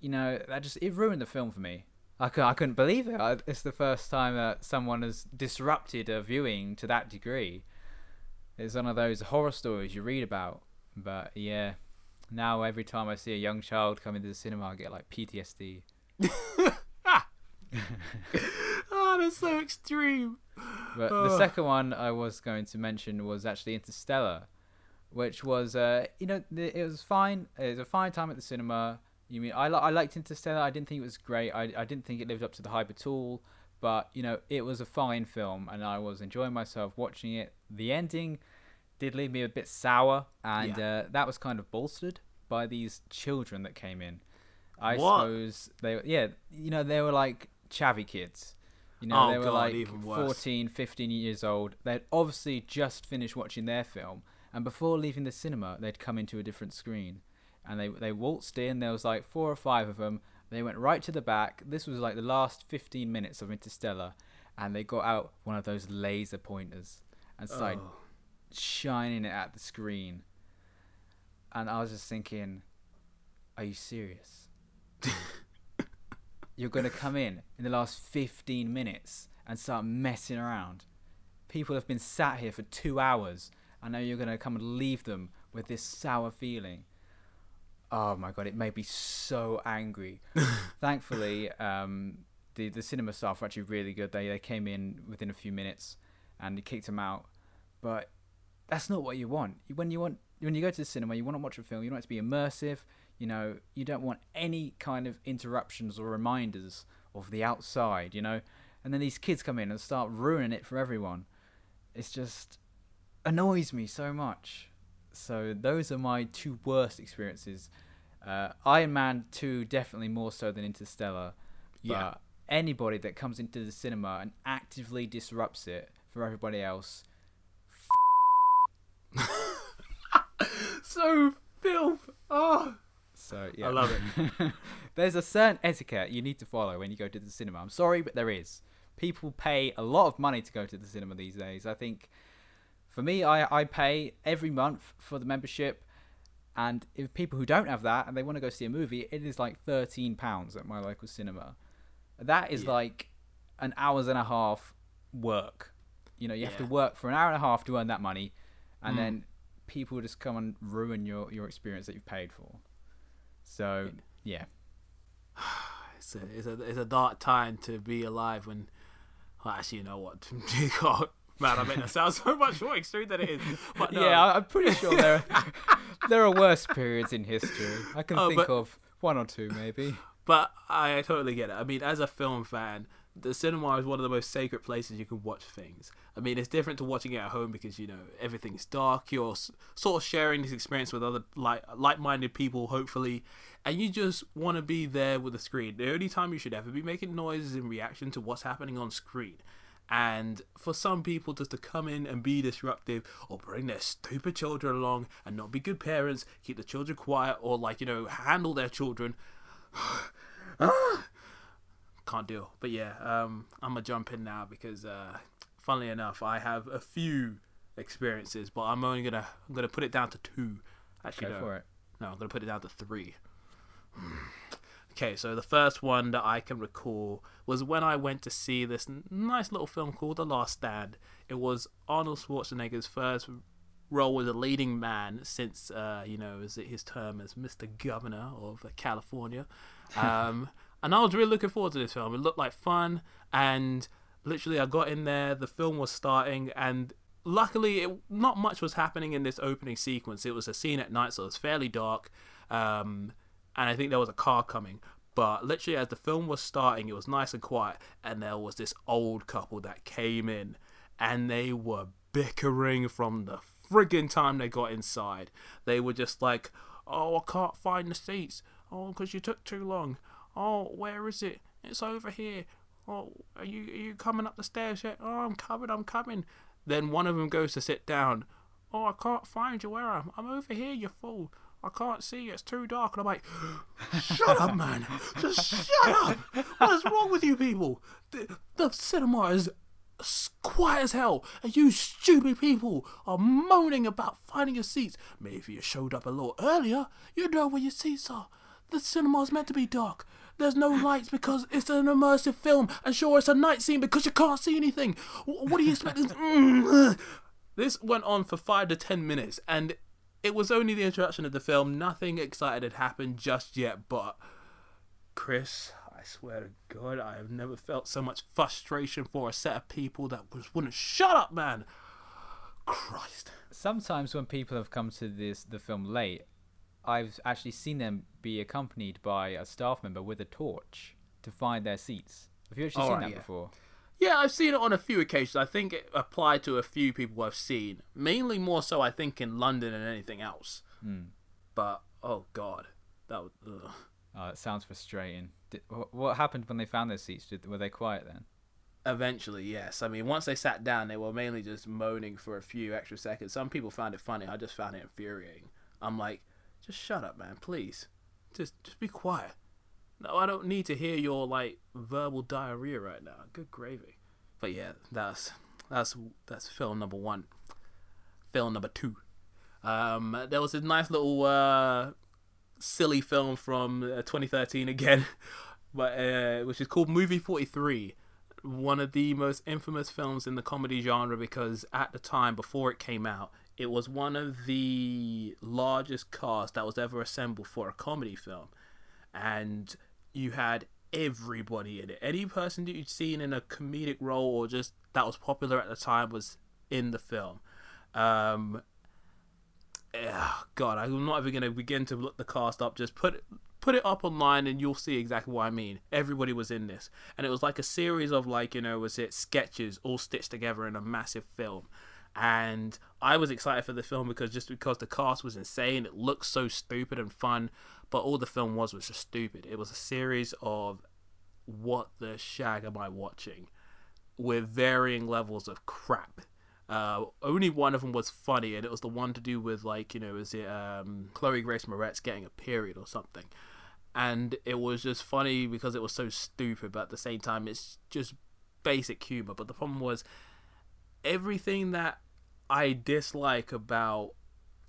you know, that just it ruined the film for me. I, I couldn't believe it. I, it's the first time that someone has disrupted a viewing to that degree. It's one of those horror stories you read about. But yeah, now every time I see a young child come into the cinema, I get like PTSD. oh, that's so extreme. But the second one I was going to mention was actually Interstellar, which was, uh, you know, it was fine. It was a fine time at the cinema. You mean I, li- I liked Interstellar. I didn't think it was great. I, I didn't think it lived up to the hype at all. But you know, it was a fine film, and I was enjoying myself watching it. The ending did leave me a bit sour, and uh, that was kind of bolstered by these children that came in. I What? suppose they, were yeah, you know, they were like chavvy kids. You know, Oh, they were God, like 14, 15 years old. They'd obviously just finished watching their film, and before leaving the cinema, they'd come into a different screen, and they they waltzed in. There was like four or five of them. They went right to the back. This was like the last 15 minutes of Interstellar, and they got out one of those laser pointers and started Oh. Shining it at the screen. And I was just thinking, are you serious? You're going to come in in the last 15 minutes and start messing around. People have been sat here for two hours. I know you're going to come and leave them with this sour feeling. Oh my god, it made me so angry. Thankfully, um, the the cinema staff were actually really good. They they came in within a few minutes and they kicked them out. But that's not what you want. When you want when you go to the cinema, you want to watch a film. You want it to be immersive. You know, you don't want any kind of interruptions or reminders of the outside. You know, and then these kids come in and start ruining it for everyone. It's just annoys me so much. So those are my two worst experiences. Uh, Iron Man two definitely more so than Interstellar. But Yeah. anybody that comes into the cinema and actively disrupts it for everybody else, So filth. Oh. So yeah, I love it. There's a certain etiquette you need to follow when you go to the cinema. I'm sorry, but there is. People pay a lot of money to go to the cinema these days. I think, for me, I I pay every month for the membership, and if people who don't have that and they want to go see a movie, it is like thirteen pounds at my local cinema. That is Yeah. like an hours and a half work. You know, you have to work for an hour and a half to earn that money, and Mm. then people just come and ruin your your experience that you've paid for. So yeah, It's a, it's a it's a dark time to be alive when. Well, actually, you know what? God, man, I made that sound so much more extreme than it is. But no. yeah, I'm pretty sure there there are worse periods in history. I can Oh, think but- of one or two maybe. But I totally get it. I mean, as a film fan, the cinema is one of the most sacred places you can watch things. I mean, it's different to watching it at home because you know everything's dark. You're sort of sharing this experience with other like like-minded people, hopefully, and you just want to be there with the screen. The only time you should ever be making noises in reaction to what's happening on screen. And for some people, just to come in and be disruptive or bring their stupid children along and not be good parents, keep the children quiet, or like, you know, handle their children, ah! Can't deal. But yeah, um, I'm gonna jump in now because, uh, funnily enough, I have a few experiences, but I'm only gonna I'm gonna put it down to two. Actually, Go no, for it. no, I'm gonna put it down to three. Okay, so the first one that I can recall was when I went to see this nice little film called The Last Stand. It was Arnold Schwarzenegger's first role as a leading man since, uh, you know, his, his term as Mr. Governor of California. Um, and I was really looking forward to this film. It looked like fun, and literally, I got in there, the film was starting, and luckily, it, not much was happening in this opening sequence. It was a scene at night, so it was fairly dark. Um, and I think there was a car coming. But literally, as the film was starting, it was nice and quiet, and there was this old couple that came in, and they were bickering from the friggin' time they got inside. They were just like, "Oh, I can't find the seats. Oh, because you took too long. Oh, where is it? It's over here. Oh, are you are you coming up the stairs yet? Oh, I'm coming. I'm coming." Then one of them goes to sit down. Oh, I can't find you. Where am I'm over here, you fool. I can't see you. It's too dark. And I'm like, shut up, man. Just shut up. What is wrong with you people? The, the cinema is quiet as hell. And you stupid people are moaning about finding your seats. Maybe if you showed up a little earlier, you'd know where your seats are. The cinema's meant to be dark. There's no lights because it's an immersive film, and sure, it's a night scene because you can't see anything. What do you expect? Mm, this went on for five to ten minutes, and it was only the introduction of the film. Nothing excited had happened just yet, but Chris, I swear to God, I have never felt so much frustration for a set of people that just wouldn't shut up, man. Christ. Sometimes when people have come to this the film late, I've actually seen them be accompanied by a staff member with a torch to find their seats. Have you actually seen Alright, that yeah. before? Yeah, I've seen it on a few occasions. I think it applied to a few people I've seen. Mainly more so, I think, in London than anything else. Hmm. But, oh God. That was. Ugh. Oh, it sounds frustrating. Did, what happened when they found their seats? Did, were they quiet then? Eventually, yes. I mean, once they sat down, they were mainly just moaning for a few extra seconds. Some people found it funny. I just found it infuriating. I'm like, just shut up, man, please. Just, just be quiet. No, I don't need to hear your like verbal diarrhea right now. Good gravy. But yeah, that's that's that's film number one. Film number two. Um, there was a nice little uh, silly film from uh, 2013 again, but uh, which is called Movie 43 one of the most infamous films in the comedy genre because at the time before it came out it was one of the largest casts that was ever assembled for a comedy film and you had everybody in it any person that you'd seen in a comedic role or just that was popular at the time was in the film um yeah, God, I'm not even gonna begin to look the cast up. Just put put it up online, and you'll see exactly what I mean. Everybody was in this, and it was like a series of like you know, was it sketches all stitched together in a massive film. And I was excited for the film because just because the cast was insane, it looked so stupid and fun, but all the film was was just stupid. It was a series of what the shag am I watching, with varying levels of crap. Uh, only one of them was funny, and it was the one to do with like you know, is it um, Chloe Grace Moretz getting a period or something, and it was just funny because it was so stupid, but at the same time, it's just basic humor. But the problem was everything that I dislike about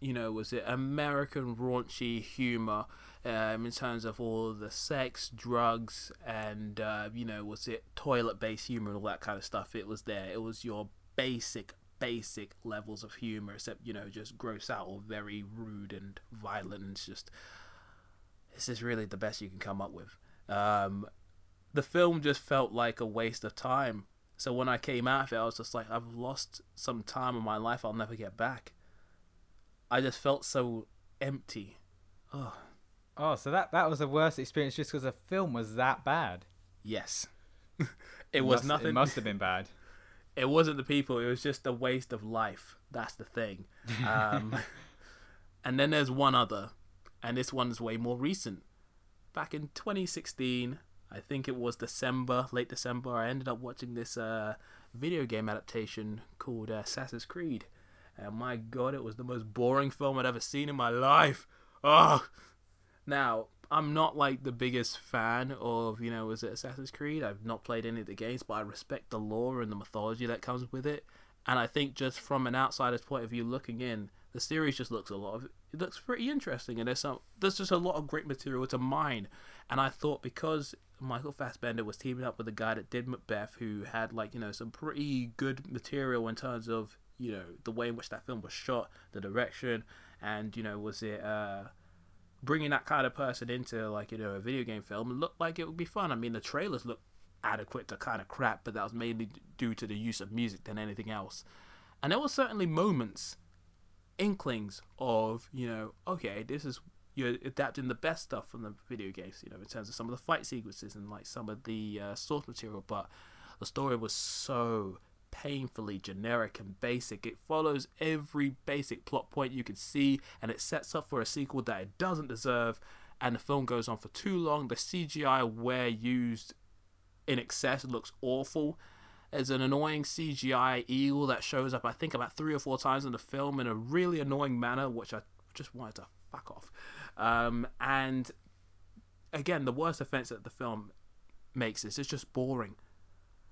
you know, was it American raunchy humor um, in terms of all the sex, drugs, and uh, you know, was it toilet based humor and all that kind of stuff? It was there. It was your basic basic levels of humor except you know just gross out or very rude and violent and it's just this is really the best you can come up with um the film just felt like a waste of time so when i came out of it i was just like i've lost some time in my life i'll never get back. I just felt so empty. Oh Oh, so that that was the worst experience just because the film was that bad. yes. It was Must- nothing. It must have been bad. it wasn't the people it was just a waste of life. That's the thing. Um, and then there's one other and this one's way more recent. Back in 2016 i think it was december late december i ended up watching this uh, video game adaptation called uh, assassin's creed and my god it was the most boring film i'd ever seen in my life oh now, I'm not like the biggest fan of, you know, was it Assassin's Creed? I've not played any of the games, but I respect the lore and the mythology that comes with it. And I think just from an outsider's point of view looking in, the series just looks a lot of it looks pretty interesting and there's some there's just a lot of great material to mine. And I thought because Michael Fassbender was teaming up with a guy that did Macbeth who had like, you know, some pretty good material in terms of, you know, the way in which that film was shot, the direction, and, you know, was it uh bringing that kind of person into like you know a video game film looked like it would be fun. I mean, the trailers looked adequate to kind of crap, but that was mainly due to the use of music than anything else. And there were certainly moments, inklings of you know, okay, this is you're adapting the best stuff from the video games, you know, in terms of some of the fight sequences and like some of the uh, source material, but the story was so painfully generic and basic. It follows every basic plot point you can see, and it sets up for a sequel that it doesn't deserve. And the film goes on for too long. The CGI, where used in excess, looks awful. There's an annoying CGI eagle that shows up, I think, about three or four times in the film in a really annoying manner, which I just wanted to fuck off. Um, and again, the worst offense that the film makes is it's just boring.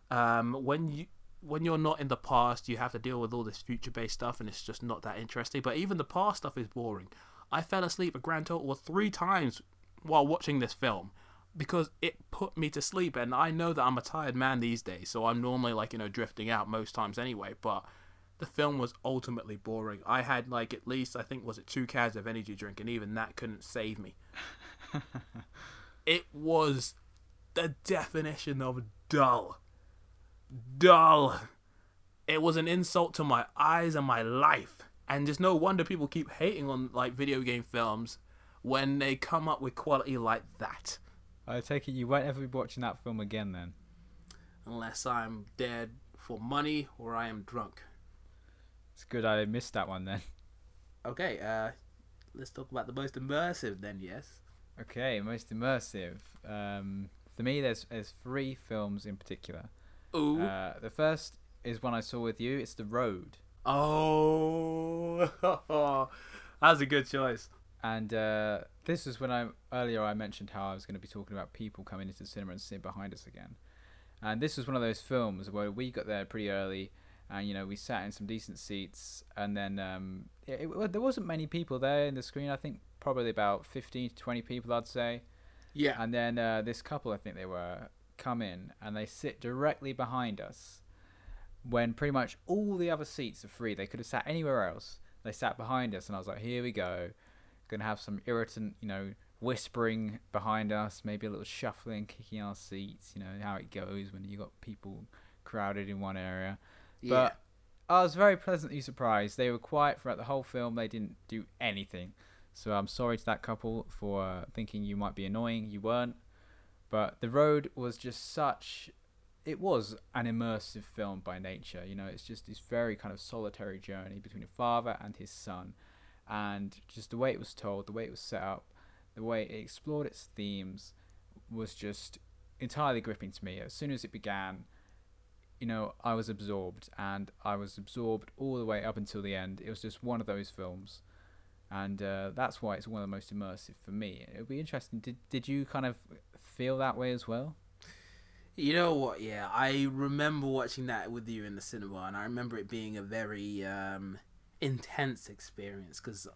Um, when you when you're not in the past, you have to deal with all this future based stuff, and it's just not that interesting. But even the past stuff is boring. I fell asleep a grand total of three times while watching this film. because it put me to sleep. And I know that I'm a tired man these days, so I'm normally like, you know, drifting out most times anyway. But the film was ultimately boring. I had like at least, I think, was it two cans of energy drink, and even that couldn't save me. it was the definition of dull. Dull. It was an insult to my eyes and my life. And just no wonder people keep hating on like video game films when they come up with quality like that. I take it you won't ever be watching that film again then. Unless I'm dead for money or I am drunk. It's good I missed that one then. Okay, uh let's talk about the most immersive then, yes. Okay, most immersive. Um, for me, there's there's three films in particular. Ooh. Uh, the first is one I saw with you. It's The Road, oh, that was a good choice. and uh, this was when I earlier I mentioned how I was going to be talking about people coming into the cinema and sitting behind us again. And this was one of those films where we got there pretty early, and you know we sat in some decent seats, and then um, it, it, there wasn't many people there in the screen. I think probably about fifteen to twenty people, I'd say. Yeah. And then uh, this couple, I think they were, come in and they sit directly behind us. When pretty much all the other seats are free, they could have sat anywhere else. They sat behind us, and I was like, "Here we go, gonna have some irritant, you know, whispering behind us, maybe a little shuffling, kicking our seats. You know how it goes when you got people crowded in one area." But I was very pleasantly surprised. They were quiet throughout the whole film. They didn't do anything. So I'm sorry to that couple for uh, thinking you might be annoying. You weren't. But The Road was just such. It was an immersive film by nature. You know, it's just this very kind of solitary journey between a father and his son. And just the way it was told, the way it was set up, the way it explored its themes was just entirely gripping to me. As soon as it began, you know, I was absorbed, and I was absorbed all the way up until the end. It was just one of those films, and uh, that's why it's one of the most immersive for me. It would be interesting. Did did you kind of feel that way as well? You know what? Yeah, I remember watching that with you in the cinema, and I remember it being a very um, intense experience because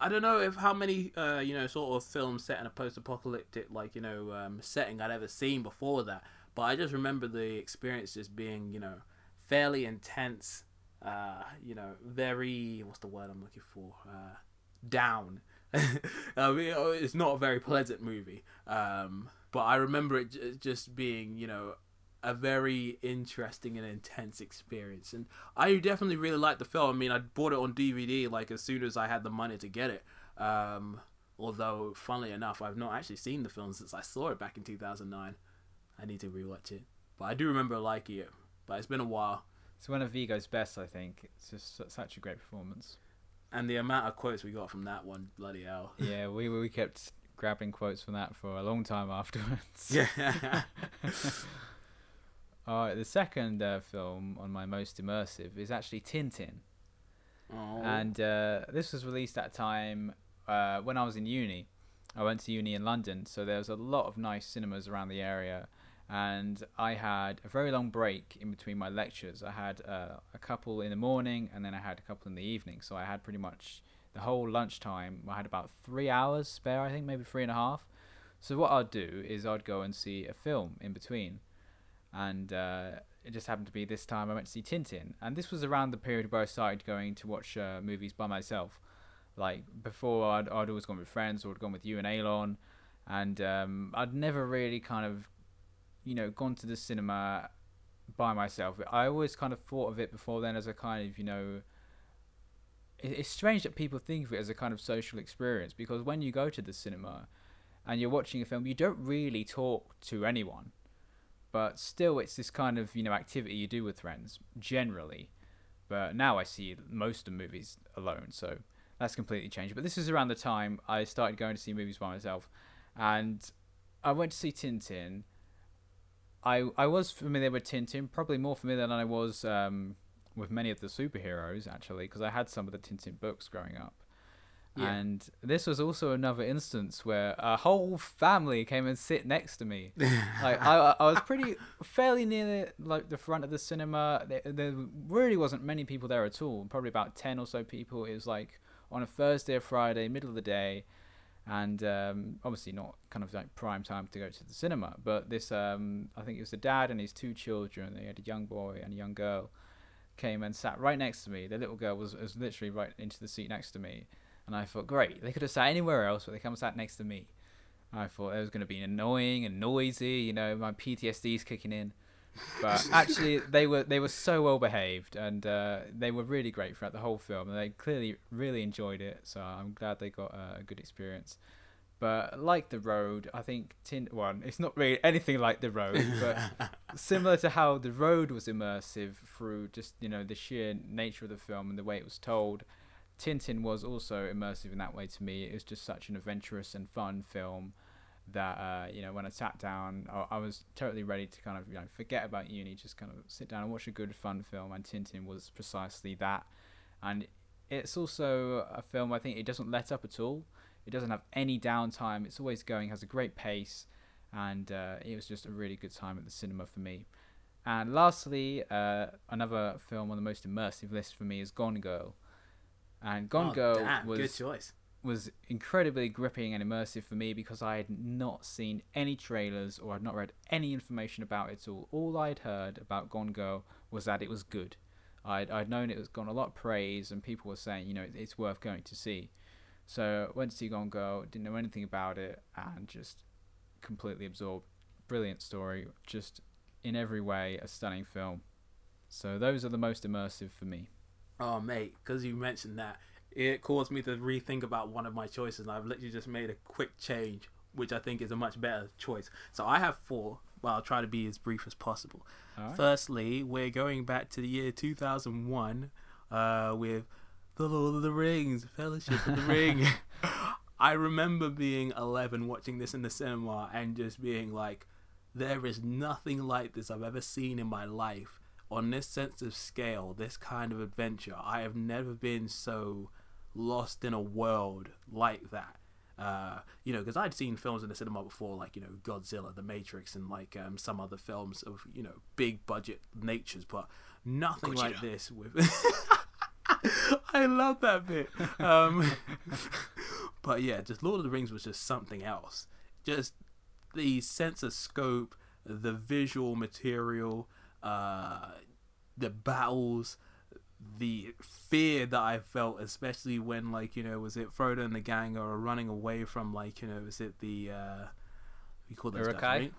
I don't know if how many uh, you know sort of films set in a post-apocalyptic like you know um, setting I'd ever seen before that, but I just remember the experience just being you know fairly intense. Uh, you know, very what's the word I'm looking for? Uh, down. I mean, it's not a very pleasant movie. Um, but I remember it j- just being, you know, a very interesting and intense experience. And I definitely really liked the film. I mean, I bought it on DVD like as soon as I had the money to get it. Um, although, funnily enough, I've not actually seen the film since I saw it back in 2009. I need to rewatch it. But I do remember liking it. But it's been a while. It's one of Viggo's best, I think. It's just such a great performance. And the amount of quotes we got from that one, bloody hell. Yeah, we we kept grabbing quotes from that for a long time afterwards. Yeah. All right, the second uh, film on my most immersive is actually Tintin. oh. and uh, this was released at a time uh, when I was in uni. I went to uni in London, so there was a lot of nice cinemas around the area, and I had a very long break in between my lectures. I had uh, a couple in the morning, and then I had a couple in the evening. So I had pretty much the whole lunchtime. I had about three hours spare, I think, maybe three and a half. So what I'd do is I'd go and see a film in between, and uh, it just happened to be this time I went to see Tintin, and this was around the period where I started going to watch uh, movies by myself. Like before, I'd, I'd always gone with friends or I'd gone with you and Alon, and um, I'd never really kind of, you know, gone to the cinema by myself. I always kind of thought of it before then as a kind of, you know, it's strange that people think of it as a kind of social experience because when you go to the cinema and you're watching a film, you don't really talk to anyone but still it's this kind of you know activity you do with friends generally but now i see most of movies alone so that's completely changed but this is around the time i started going to see movies by myself and i went to see tintin i i was familiar with tintin probably more familiar than i was um, with many of the superheroes actually because i had some of the tintin books growing up Yeah. and this was also another instance where a whole family came and sit next to me like I, I was pretty fairly near the, like the front of the cinema. There, there really wasn't many people there at all. Probably about ten or so people. It was like on a Thursday or Friday, middle of the day, and um, obviously not kind of like prime time to go to the cinema. But this, um, I think it was the dad and his two children. They had a young boy and a young girl. Came and sat right next to me. The little girl was, was literally right into the seat next to me, and I thought, great, they could have sat anywhere else, but they come and sat next to me. I thought it was going to be annoying and noisy. You know, my PTSD's kicking in. But actually, they were they were so well behaved, and uh, they were really great throughout the whole film. And they clearly really enjoyed it. So I'm glad they got uh, a good experience. But like the road, I think Tintin. It's not really anything like the road, but similar to how the road was immersive through just you know the sheer nature of the film and the way it was told. Tintin was also immersive in that way to me. It was just such an adventurous and fun film that uh, you know when I sat down, I, I, was totally ready to kind of you know forget about uni, just kind of sit down and watch a good fun film. And Tintin was precisely that. And it's also a film I think it doesn't let up at all. It doesn't have any downtime. It's always going, has a great pace, and uh, it was just a really good time at the cinema for me. And lastly, uh, another film on the most immersive list for me is Gone Girl. And Gone oh, Girl damn, was good choice was incredibly gripping and immersive for me because I had not seen any trailers or I had not read any information about it at all. All I'd heard about Gone Girl was that it was good. I'd, I'd known it was gone a lot of praise and people were saying, you know, it's worth going to see. So went to see Gone Girl, didn't know anything about it, and just completely absorbed. Brilliant story, just in every way a stunning film. So those are the most immersive for me. Oh mate, because you mentioned that, it caused me to rethink about one of my choices, and I've literally just made a quick change, which I think is a much better choice. So I have four. Well, I'll try to be as brief as possible. Right. Firstly, we're going back to the year 2001 uh, with The Lord of the Rings, Fellowship of the Ring. I remember being 11 watching this in the cinema and just being like, there is nothing like this I've ever seen in my life. On this sense of scale, this kind of adventure, I have never been so lost in a world like that. Uh, you know, because I'd seen films in the cinema before, like you know Godzilla, The Matrix, and like um, some other films of you know big budget natures, but nothing Gojira. like this. With I love that bit. Um, but yeah, just Lord of the Rings was just something else. Just the sense of scope, the visual material, uh, the battles, the fear that I felt, especially when like you know, was it Frodo and the gang are running away from like you know, was it the uh, we call those guys, Uruk-hai?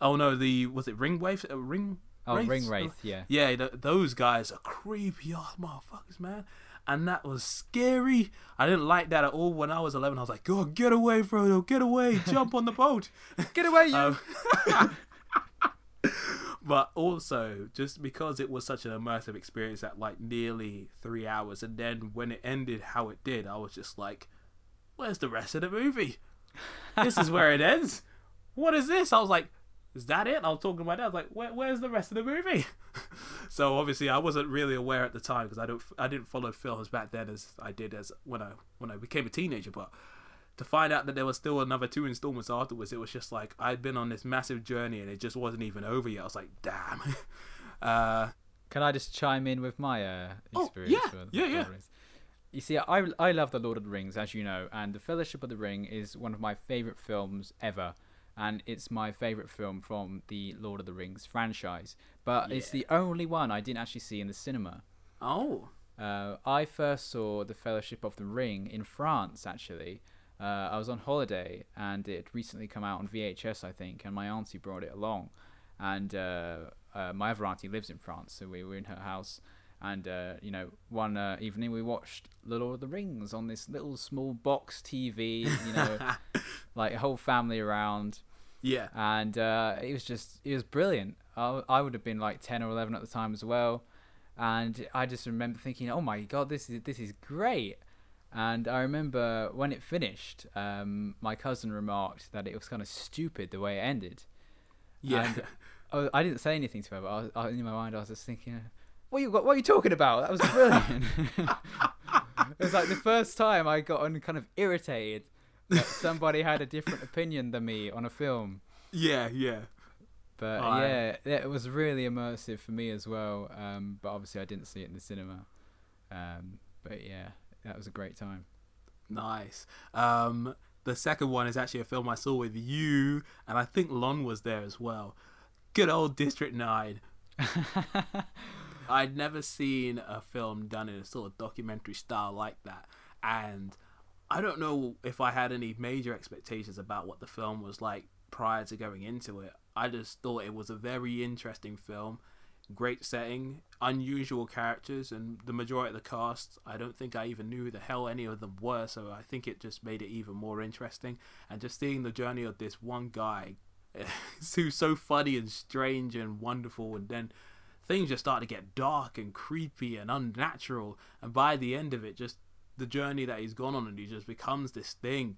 Oh no, the was it ring wave? Uh, ring. Oh, Wraiths? Ring Wraith, yeah. Yeah, th- those guys are creepy ass motherfuckers, man. And that was scary. I didn't like that at all. When I was 11, I was like, God, get away, Frodo, get away, jump on the boat. Get away, you! Um, but also, just because it was such an immersive experience at like nearly three hours, and then when it ended how it did, I was just like, where's the rest of the movie? This is where it ends. What is this? I was like, is that it? I was talking to my dad. Like, Where, where's the rest of the movie? so obviously, I wasn't really aware at the time because I don't, I didn't follow films back then as I did as when I when I became a teenager. But to find out that there was still another two installments afterwards, it was just like I'd been on this massive journey and it just wasn't even over yet. I was like, damn. uh, Can I just chime in with my uh, Oh, experience? yeah, with yeah, yeah. You see, I I love the Lord of the Rings, as you know, and the Fellowship of the Ring is one of my favorite films ever, and it's my favorite film from the Lord of the Rings franchise. But it's the only one I didn't actually see in the cinema. oh, Uh, I first saw the Fellowship of the Ring in France. Actually, uh, I was on holiday, and it had recently come out on VHS, I think, and my auntie brought it along. And uh, uh, my other auntie lives in France, so we were in her house. And uh, you know, one uh, evening we watched The Lord of the Rings on this little small box TV. You know, like a whole family around yeah. and uh, it was just it was brilliant. I, I would have been like ten or eleven at the time as well, and I just remember thinking, "Oh my god, this is this is great." And I remember when it finished, um, my cousin remarked that it was kind of stupid the way it ended. Yeah. And I, was- I didn't say anything to her, but I was, I, in my mind I was just thinking, "What you what are you talking about? That was brilliant." it was like the first time I got on kind of irritated that somebody had a different opinion than me on a film. yeah, yeah. But Oh, yeah, it was really immersive for me as well. Um, but obviously I didn't see it in the cinema. Um, but yeah, that was a great time. Nice. Um, the second one is actually a film I saw with you, and I think Lon was there as well. Good old District 9. I'd never seen a film done in a sort of documentary style like that. And I don't know if I had any major expectations about what the film was like prior to going into it. I just thought it was a very interesting film, great setting, unusual characters, and the majority of the cast. I don't think I even knew who the hell any of them were, so I think it just made it even more interesting. And just seeing the journey of this one guy who's so funny and strange and wonderful, and then things just start to get dark and creepy and unnatural. And by the end of it, just the journey that he's gone on, and he just becomes this thing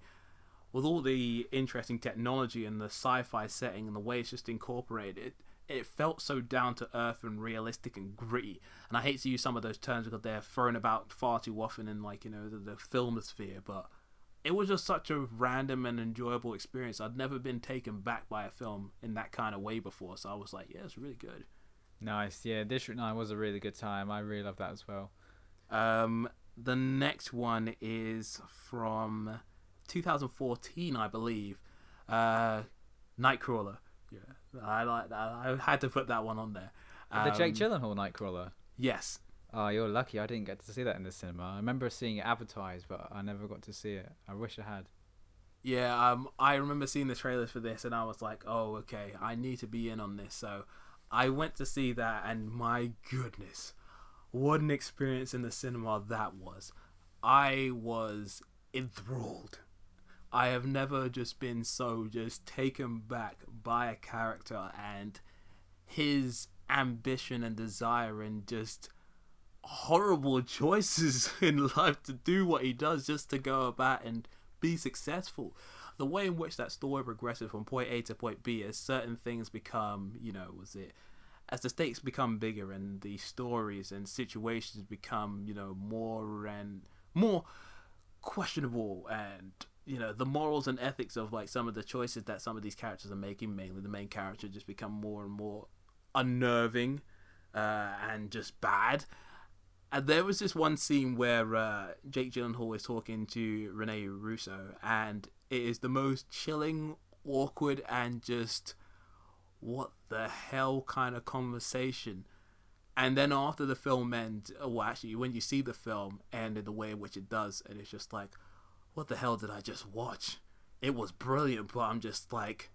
with all the interesting technology and the sci-fi setting and the way it's just incorporated. It, felt so down to earth and realistic and gritty. And I hate to use some of those terms because they're thrown about far too often in like you know the, the filmosphere, but it was just such a random and enjoyable experience. I'd never been taken back by a film in that kind of way before, so I was like, yeah, it's really good. Nice, yeah. District Nine was a really good time. I really love that as well. Um, the next one is from 2014, I believe. Uh, Nightcrawler. Yeah, I like that. I had to put that one on there. Um, the Jake um, Gyllenhaal Nightcrawler. Yes. Oh, you're lucky. I didn't get to see that in the cinema. I remember seeing it advertised, but I never got to see it. I wish I had. Yeah, um, I remember seeing the trailers for this, and I was like, "Oh, okay, I need to be in on this." So, I went to see that, and my goodness, what an experience in the cinema that was! I was enthralled. I have never just been so just taken back by a character and his ambition and desire and just horrible choices in life to do what he does just to go about and be successful. The way in which that story progresses from point A to point B as certain things become, you know, was it as the stakes become bigger and the stories and situations become, you know, more and more questionable and you know the morals and ethics of like some of the choices that some of these characters are making mainly the main character just become more and more unnerving uh, and just bad and there was this one scene where uh, Jake Gyllenhaal is talking to Rene Russo, and it is the most chilling, awkward, and just what the hell kind of conversation. And then after the film ends, well, actually, when you see the film end in the way in which it does, and it's just like, what the hell did I just watch? It was brilliant, but I'm just like,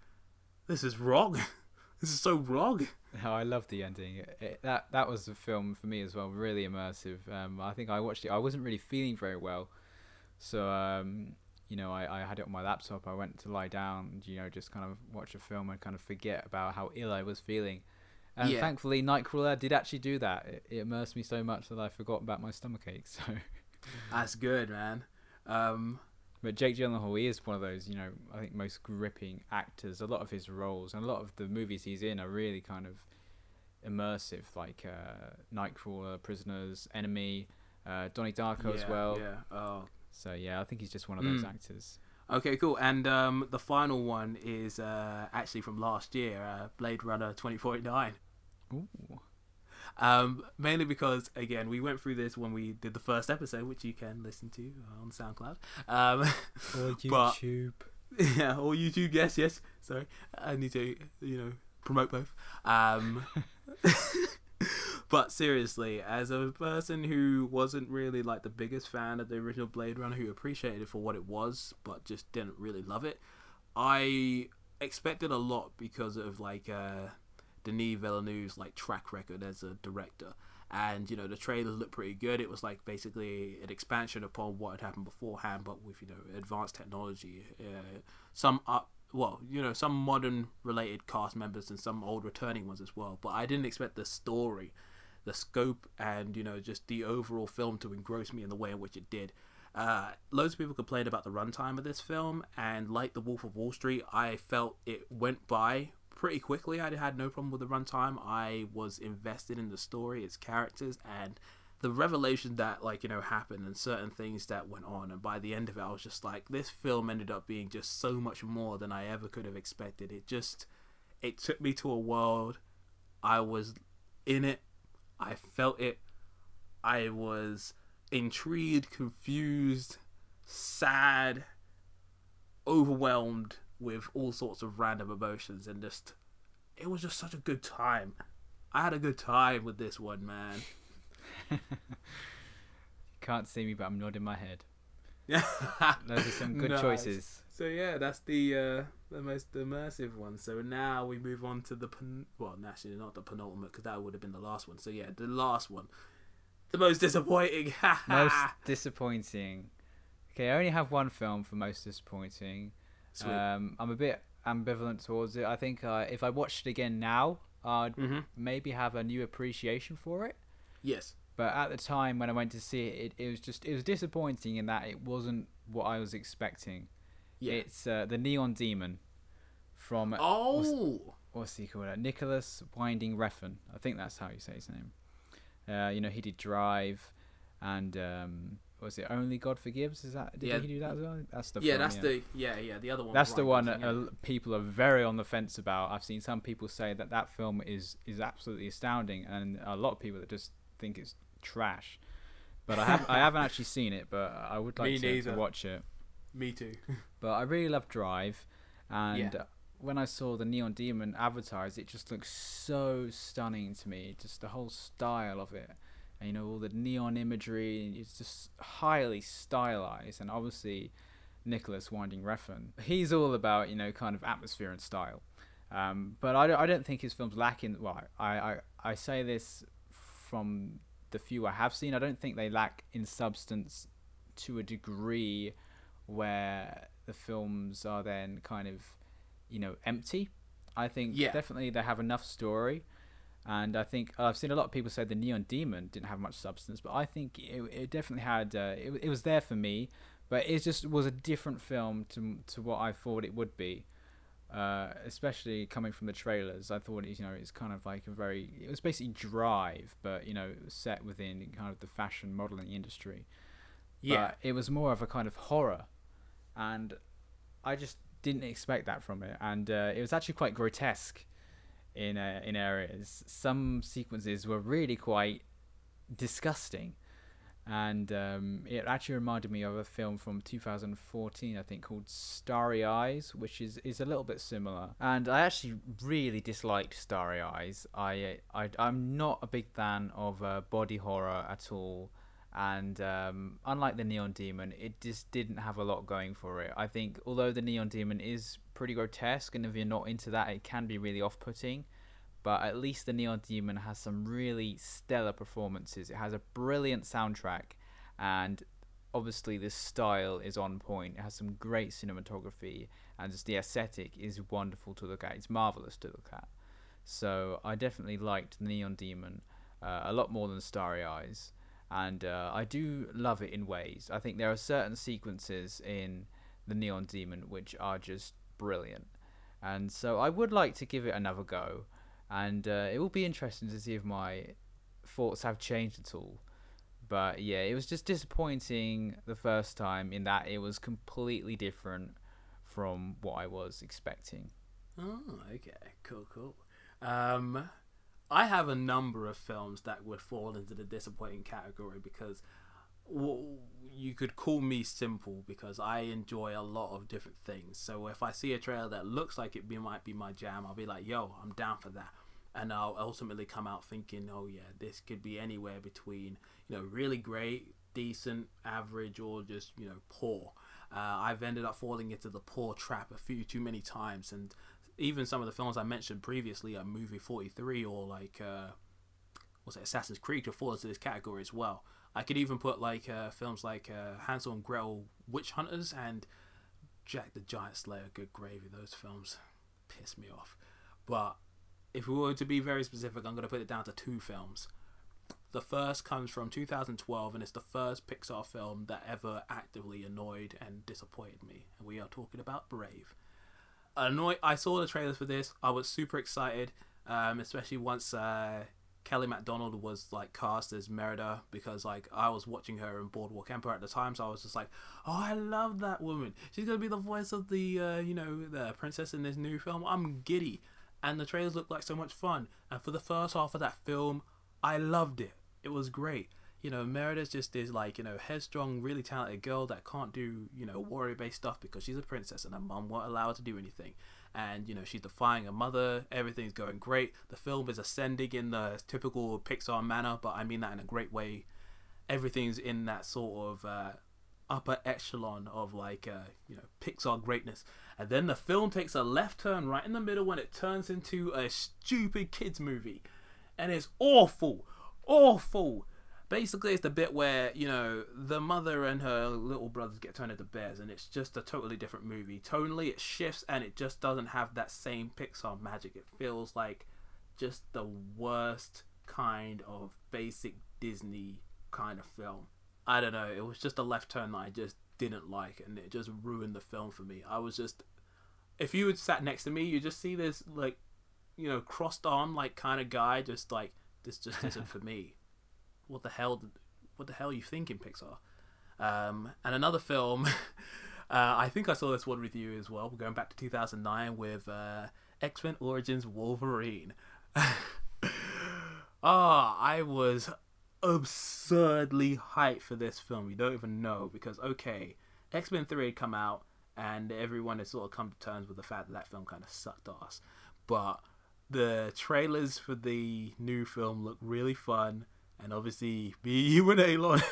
this is wrong. this is so wrong. Oh, I love the ending. It, it, that that was a film for me as well, really immersive. Um, I think I watched it. I wasn't really feeling very well, so um, you know, I, I had it on my laptop. I went to lie down, and, you know, just kind of watch a film and kind of forget about how ill I was feeling. And yeah. thankfully, Nightcrawler did actually do that. It, it, immersed me so much that I forgot about my stomach ache. So that's good, man. Um, but Jake Gyllenhaal, he is one of those, you know, I think most gripping actors. A lot of his roles and a lot of the movies he's in are really kind of immersive, like uh, Nightcrawler, Prisoners, Enemy, uh, Donnie Darko yeah, as well. Yeah. Oh. So yeah, I think he's just one of those mm. actors. Okay, cool. And um, the final one is uh, actually from last year, uh, Blade Runner 2049. Ooh. Um, mainly because again we went through this when we did the first episode, which you can listen to on SoundCloud. Um, or YouTube. But, yeah, or YouTube. Yes, yes. Sorry, I need to you know promote both. Um, but seriously, as a person who wasn't really like the biggest fan of the original Blade Runner, who appreciated it for what it was, but just didn't really love it, I expected a lot because of like uh, Denis Villeneuve's like track record as a director. And you know the trailers looked pretty good. It was like basically an expansion upon what had happened beforehand, but with you know advanced technology. Uh, some up, well, you know, some modern related cast members and some old returning ones as well. But I didn't expect the story, the scope, and you know just the overall film to engross me in the way in which it did. Uh, loads of people complained about the runtime of this film, and like The Wolf of Wall Street, I felt it went by pretty quickly. I had no problem with the runtime. I was invested in the story, its characters, and the revelation that like you know happened and certain things that went on. And by the end of it, I was just like, this film ended up being just so much more than I ever could have expected. It just it took me to a world. I was in it. I felt it. I was intrigued, confused, sad, overwhelmed with all sorts of random emotions and just it was just such a good time. I had a good time with this one, man. You can't see me, but I'm nodding my head. Yeah, Those are some good Nice. choices. So yeah, that's the uh, the most immersive one. So now we move on to the pen- well, actually not the penultimate because that would have been the last one. So yeah, the last one, the most disappointing. Most disappointing. Okay, I only have one film for most disappointing. Sweet. Um, I'm a bit ambivalent towards it. I think uh, if I watched it again now, I'd hmm maybe have a new appreciation for it. Yes. But at the time when I went to see it, it, it was just it was disappointing in that it wasn't what I was expecting. Yeah. It's uh, the Neon Demon from oh. what's he called? Uh, Nicolas Winding Refn. I think that's how you say his name. Uh, you know, he did Drive, and um, was it Only God Forgives? Is that did Yeah. he do that as well? That's the yeah, film, that's the yeah yeah the other one. that's the Ryan one that yeah. people are very on the fence about. I've seen some people say that that film is is absolutely astounding, and a lot of people that just think it's trash. But I have I haven't actually seen it, but I would like to, to watch it. Me too. But I really love Drive, and Yeah. when I saw the Neon Demon advertised, it just looks so stunning to me. Just the whole style of it, you know all the neon imagery. It's just highly stylized, and obviously Nicolas Winding Refn, he's all about you know kind of atmosphere and style. Um, but I don't, I don't think his films lack in. Well, I, I I say this from the few I have seen. I don't think they lack in substance to a degree where the films are then kind of you know empty. I think Yeah. definitely they have enough story, and I think I've seen a lot of people say the Neon Demon didn't have much substance, but I think it, it definitely had. Uh, it, it was there for me, but it just was a different film to to what I thought it would be. Uh, especially coming from the trailers, I thought it, you know it's kind of like a very it was basically Drive, but you know set within kind of the fashion modeling industry yeah. but it was more of a kind of horror, and I just didn't expect that from it, and uh, it was actually quite grotesque in uh, in areas. Some sequences were really quite disgusting, and um, it actually reminded me of a film from 2014, I think, called Starry Eyes, which is, is a little bit similar. And I actually really disliked Starry Eyes. I, I I'm not a big fan of uh, body horror at all and um, unlike the Neon Demon, it just didn't have a lot going for it. I think although the Neon Demon is pretty grotesque, and if you're not into that, it can be really off-putting. But at least the Neon Demon has some really stellar performances. It has a brilliant soundtrack, and obviously the style is on point. It has some great cinematography, and just the aesthetic is wonderful to look at. It's marvelous to look at. So I definitely liked the Neon Demon uh, a lot more than Starry Eyes and uh, I do love it in ways. I think there are certain sequences in the Neon Demon which are just brilliant, and so I would like to give it another go, and uh, it will be interesting to see if my thoughts have changed at all. But yeah, it was just disappointing the first time in that it was completely different from what I was expecting. Oh, okay, cool, cool. Um, I have a number of films that would fall into the disappointing category because you could call me simple because I enjoy a lot of different things. So if I see a trailer that looks like it be, might be my jam, I'll be like, "Yo, I'm down for that," and I'll ultimately come out thinking, "Oh yeah, this could be anywhere between you know really great, decent, average, or just you know poor." Uh, I've ended up falling into the poor trap a few too many times, and even some of the films I mentioned previously, like Movie 43 or like, uh, what's it, Assassin's Creed, could fall into this category as well. I could even put like uh, films like uh, Hansel and Gretel Witch Hunters and Jack the Giant Slayer, Good Gravy. Those films piss me off. But if we were to be very specific, I'm going to put it down to two films. The first comes from 2012 and it's the first Pixar film that ever actively annoyed and disappointed me. And we are talking about Brave annoyed. I saw the trailers for this. I was super excited, um, especially once uh, Kelly Macdonald was like cast as Merida because like I was watching her in Boardwalk Empire at the time, so I was just like, oh, I love that woman. She's gonna be the voice of the uh, you know the princess in this new film. I'm giddy, and the trailers looked like so much fun. And for the first half of that film, I loved it. It was great. you know, Merida's just this like, you know, headstrong, really talented girl that can't do, you know, warrior based stuff because she's a princess and her mom won't allow her to do anything. And, you know, she's defying her mother, everything's going great. The film is ascending in the typical Pixar manner, but I mean that in a great way. Everything's in that sort of uh, upper echelon of like uh, you know Pixar greatness, and then the film takes a left turn right in the middle when it turns into a stupid kids movie, and it's awful, awful. Basically, it's the bit where you know the mother and her little brothers get turned into bears, and it's just a totally different movie. Tonally, it shifts, and it just doesn't have that same Pixar magic. It feels like just the worst kind of basic Disney kind of film. I don't know. It was just a left turn that I just didn't like, and it just ruined the film for me. I was just, if you had sat next to me, you just see this like, you know, crossed arm like kind of guy, just like this just isn't for me. What the hell? What the hell are you thinking, Pixar? Um, and another film. Uh, I think I saw this one with you as well. We're going back to 2009 with uh, X Men Origins Wolverine. Ah, oh, I was absurdly hyped for this film. You don't even know because okay, X Men Three had come out, and everyone had sort of come to terms with the fact that that film kind of sucked ass. But the trailers for the new film look really fun, and obviously me, you, and Elon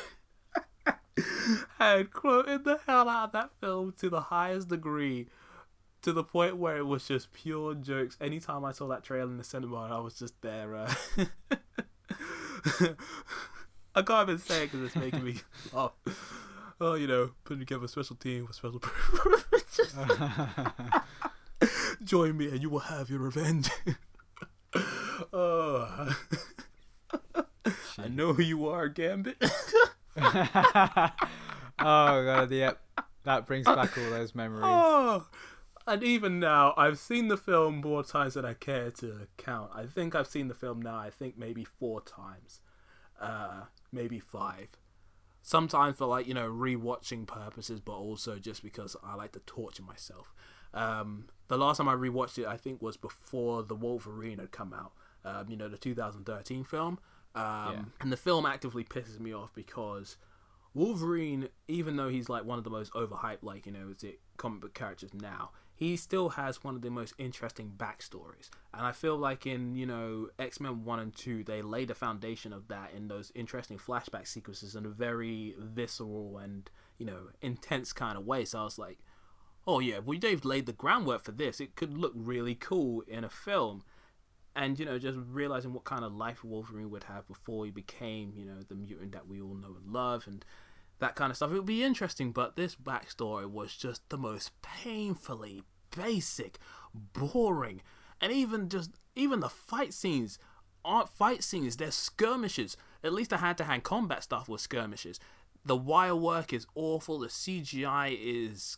had quoted the hell out of that film to the highest degree. To the point where it was just pure jokes. Anytime I saw that trailer in the cinema, I was just there. Uh I can't even say it because it's making me laugh. Oh, you know, putting together a special team with special purposes. Join me and you will have your revenge. oh. I know who you are, Gambit. oh god, yep. That brings back all those memories. Oh, and even now, I've seen the film more times than I care to count. I think I've seen the film now. I think maybe four times, uh, maybe five. Sometimes for like you know rewatching purposes, but also just because I like to torture myself. Um, the last time I rewatched it, I think, was before the Wolverine had come out. Um, you know, the 2013 film. Um, yeah. And the film actively pisses me off because Wolverine, even though he's like one of the most overhyped, like you know, is it comic book characters now, he still has one of the most interesting backstories. And I feel like in, you know, X Men 1 and 2, they laid the foundation of that in those interesting flashback sequences in a very visceral and, you know, intense kind of way. So I was like, oh yeah, well, they've laid the groundwork for this. It could look really cool in a film. And, you know, just realizing what kind of life Wolverine would have before he became, you know, the mutant that we all know and love. And that kind of stuff. It would be interesting, but this backstory was just the most painfully basic, boring, and even just even the fight scenes aren't fight scenes. They're skirmishes. At least the hand-to-hand combat stuff was skirmishes. The wire work is awful. The CGI is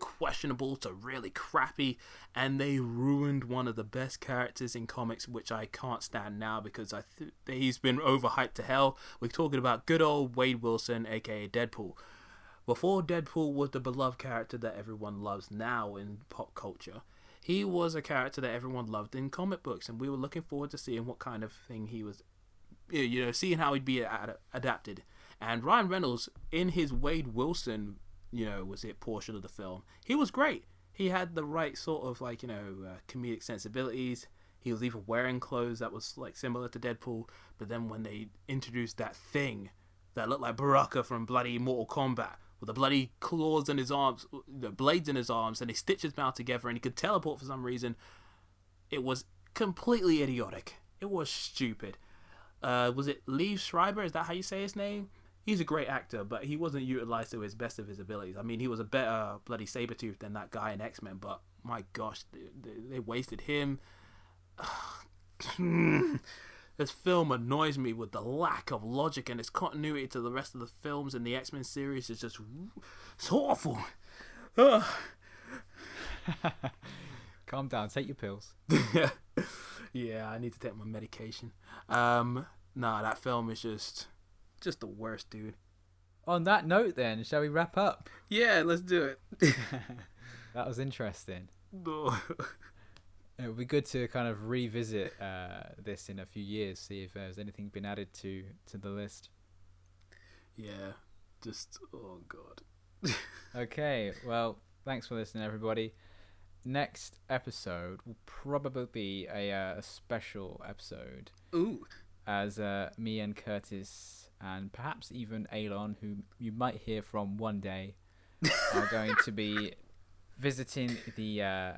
questionable to really crappy, and they ruined one of the best characters in comics, which I can't stand now because I th- he's been overhyped to hell. We're talking about good old Wade Wilson, aka Deadpool. Before Deadpool was the beloved character that everyone loves now in pop culture, he was a character that everyone loved in comic books, and we were looking forward to seeing what kind of thing he was, you know, seeing how he'd be ad- adapted. And Ryan Reynolds, in his Wade Wilson you know, was it portion of the film. He was great. He had the right sort of like you know uh, comedic sensibilities. He was even wearing clothes that was like similar to Deadpool. But then when they introduced that thing that looked like Baraka from bloody Mortal Kombat with the bloody claws in his arms, the blades in his arms, and he stitched his mouth together and he could teleport for some reason, it was completely idiotic. It was stupid. Uh, was it Liev Schreiber? Is that how you say his name? He's a great actor, but he wasn't utilized to his best of his abilities. I mean, he was a better bloody Sabretooth than that guy in X Men, but my gosh, they, they wasted him. this film annoys me with the lack of logic and its continuity to the rest of the films in the X Men series is just it's awful. Calm down, take your pills. yeah, I need to take my medication. Um, nah, that film is just just the worst, dude. On that note, then, shall we wrap up? Yeah, let's do it. that was interesting. No. it would be good to kind of revisit uh, this in a few years, see if there's anything been added to to the list. Yeah, just oh god. Okay, well, thanks for listening, everybody. Next episode will probably be a, uh, a special episode Ooh. as uh, me and Curtis and perhaps even Alon, who you might hear from one day, are going to be visiting the uh,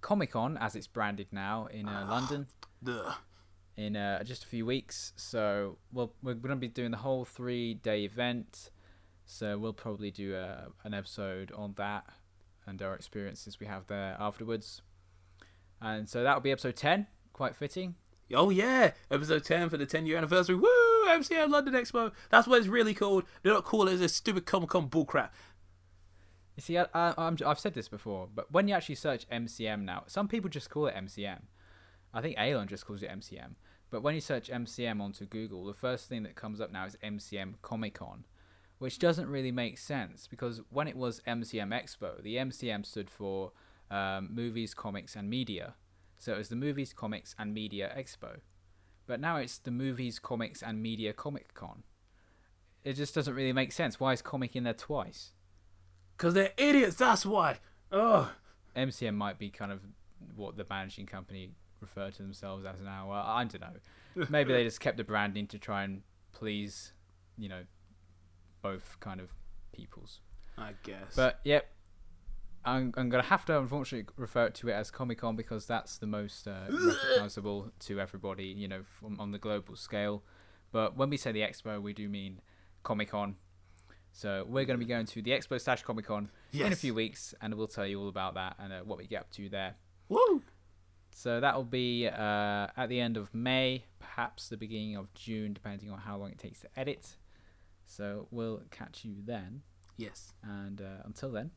Comic Con, as it's branded now, in uh, London Ugh. in uh, just a few weeks. So we'll, we're going to be doing the whole three day event. So we'll probably do a, an episode on that and our experiences we have there afterwards. And so that'll be episode 10, quite fitting. Oh yeah, episode ten for the ten year anniversary. Woo! MCM London Expo. That's what it's really called. They don't call it as a stupid Comic Con bullcrap. You see, I, I, I've said this before, but when you actually search MCM now, some people just call it MCM. I think Alon just calls it MCM. But when you search MCM onto Google, the first thing that comes up now is MCM Comic Con, which doesn't really make sense because when it was MCM Expo, the MCM stood for um, Movies, Comics, and Media. So it was the Movies, Comics, and Media Expo. But now it's the Movies, Comics, and Media Comic Con. It just doesn't really make sense. Why is comic in there twice? Cause they're idiots. That's why. Oh. MCM might be kind of what the managing company refer to themselves as now. I don't know. Maybe they just kept the branding to try and please, you know, both kind of peoples. I guess. But yep, I'm I'm gonna have to unfortunately refer to it as Comic Con because that's the most uh, recognizable to everybody, you know, from, on the global scale. But when we say the expo, we do mean Comic Con. So we're going to be going to the expo slash Comic Con in a few weeks, and we'll tell you all about that and uh, what we get up to there. Woo! So that will be uh, at the end of May, perhaps the beginning of June, depending on how long it takes to edit. So we'll catch you then. Yes. And uh, until then,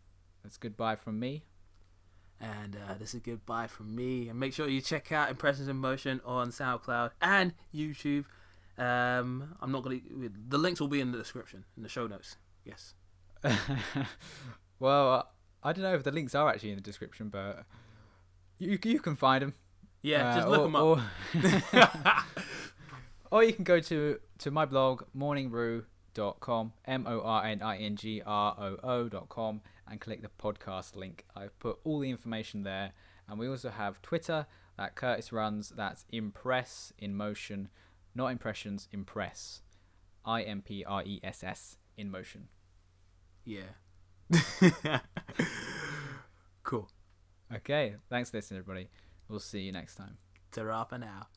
it's goodbye from me. And uh, this is goodbye from me. And make sure you check out Impressions in Motion on SoundCloud and YouTube. Um, I'm not gonna. The links will be in the description in the show notes. Yes. well, uh, I don't know if the links are actually in the description, but you you can find them. Yeah, just look them up. Or, or you can go to to my blog morningroo.com m o r n i n g r o o.com and click the podcast link. I've put all the information there, and we also have Twitter that Curtis runs. That's Impress in Motion, not impressions. Impress, I M P R E S S in motion. yeah. cool. Okay, thanks for listening, everybody. We'll see you next time. Ta-ra for now.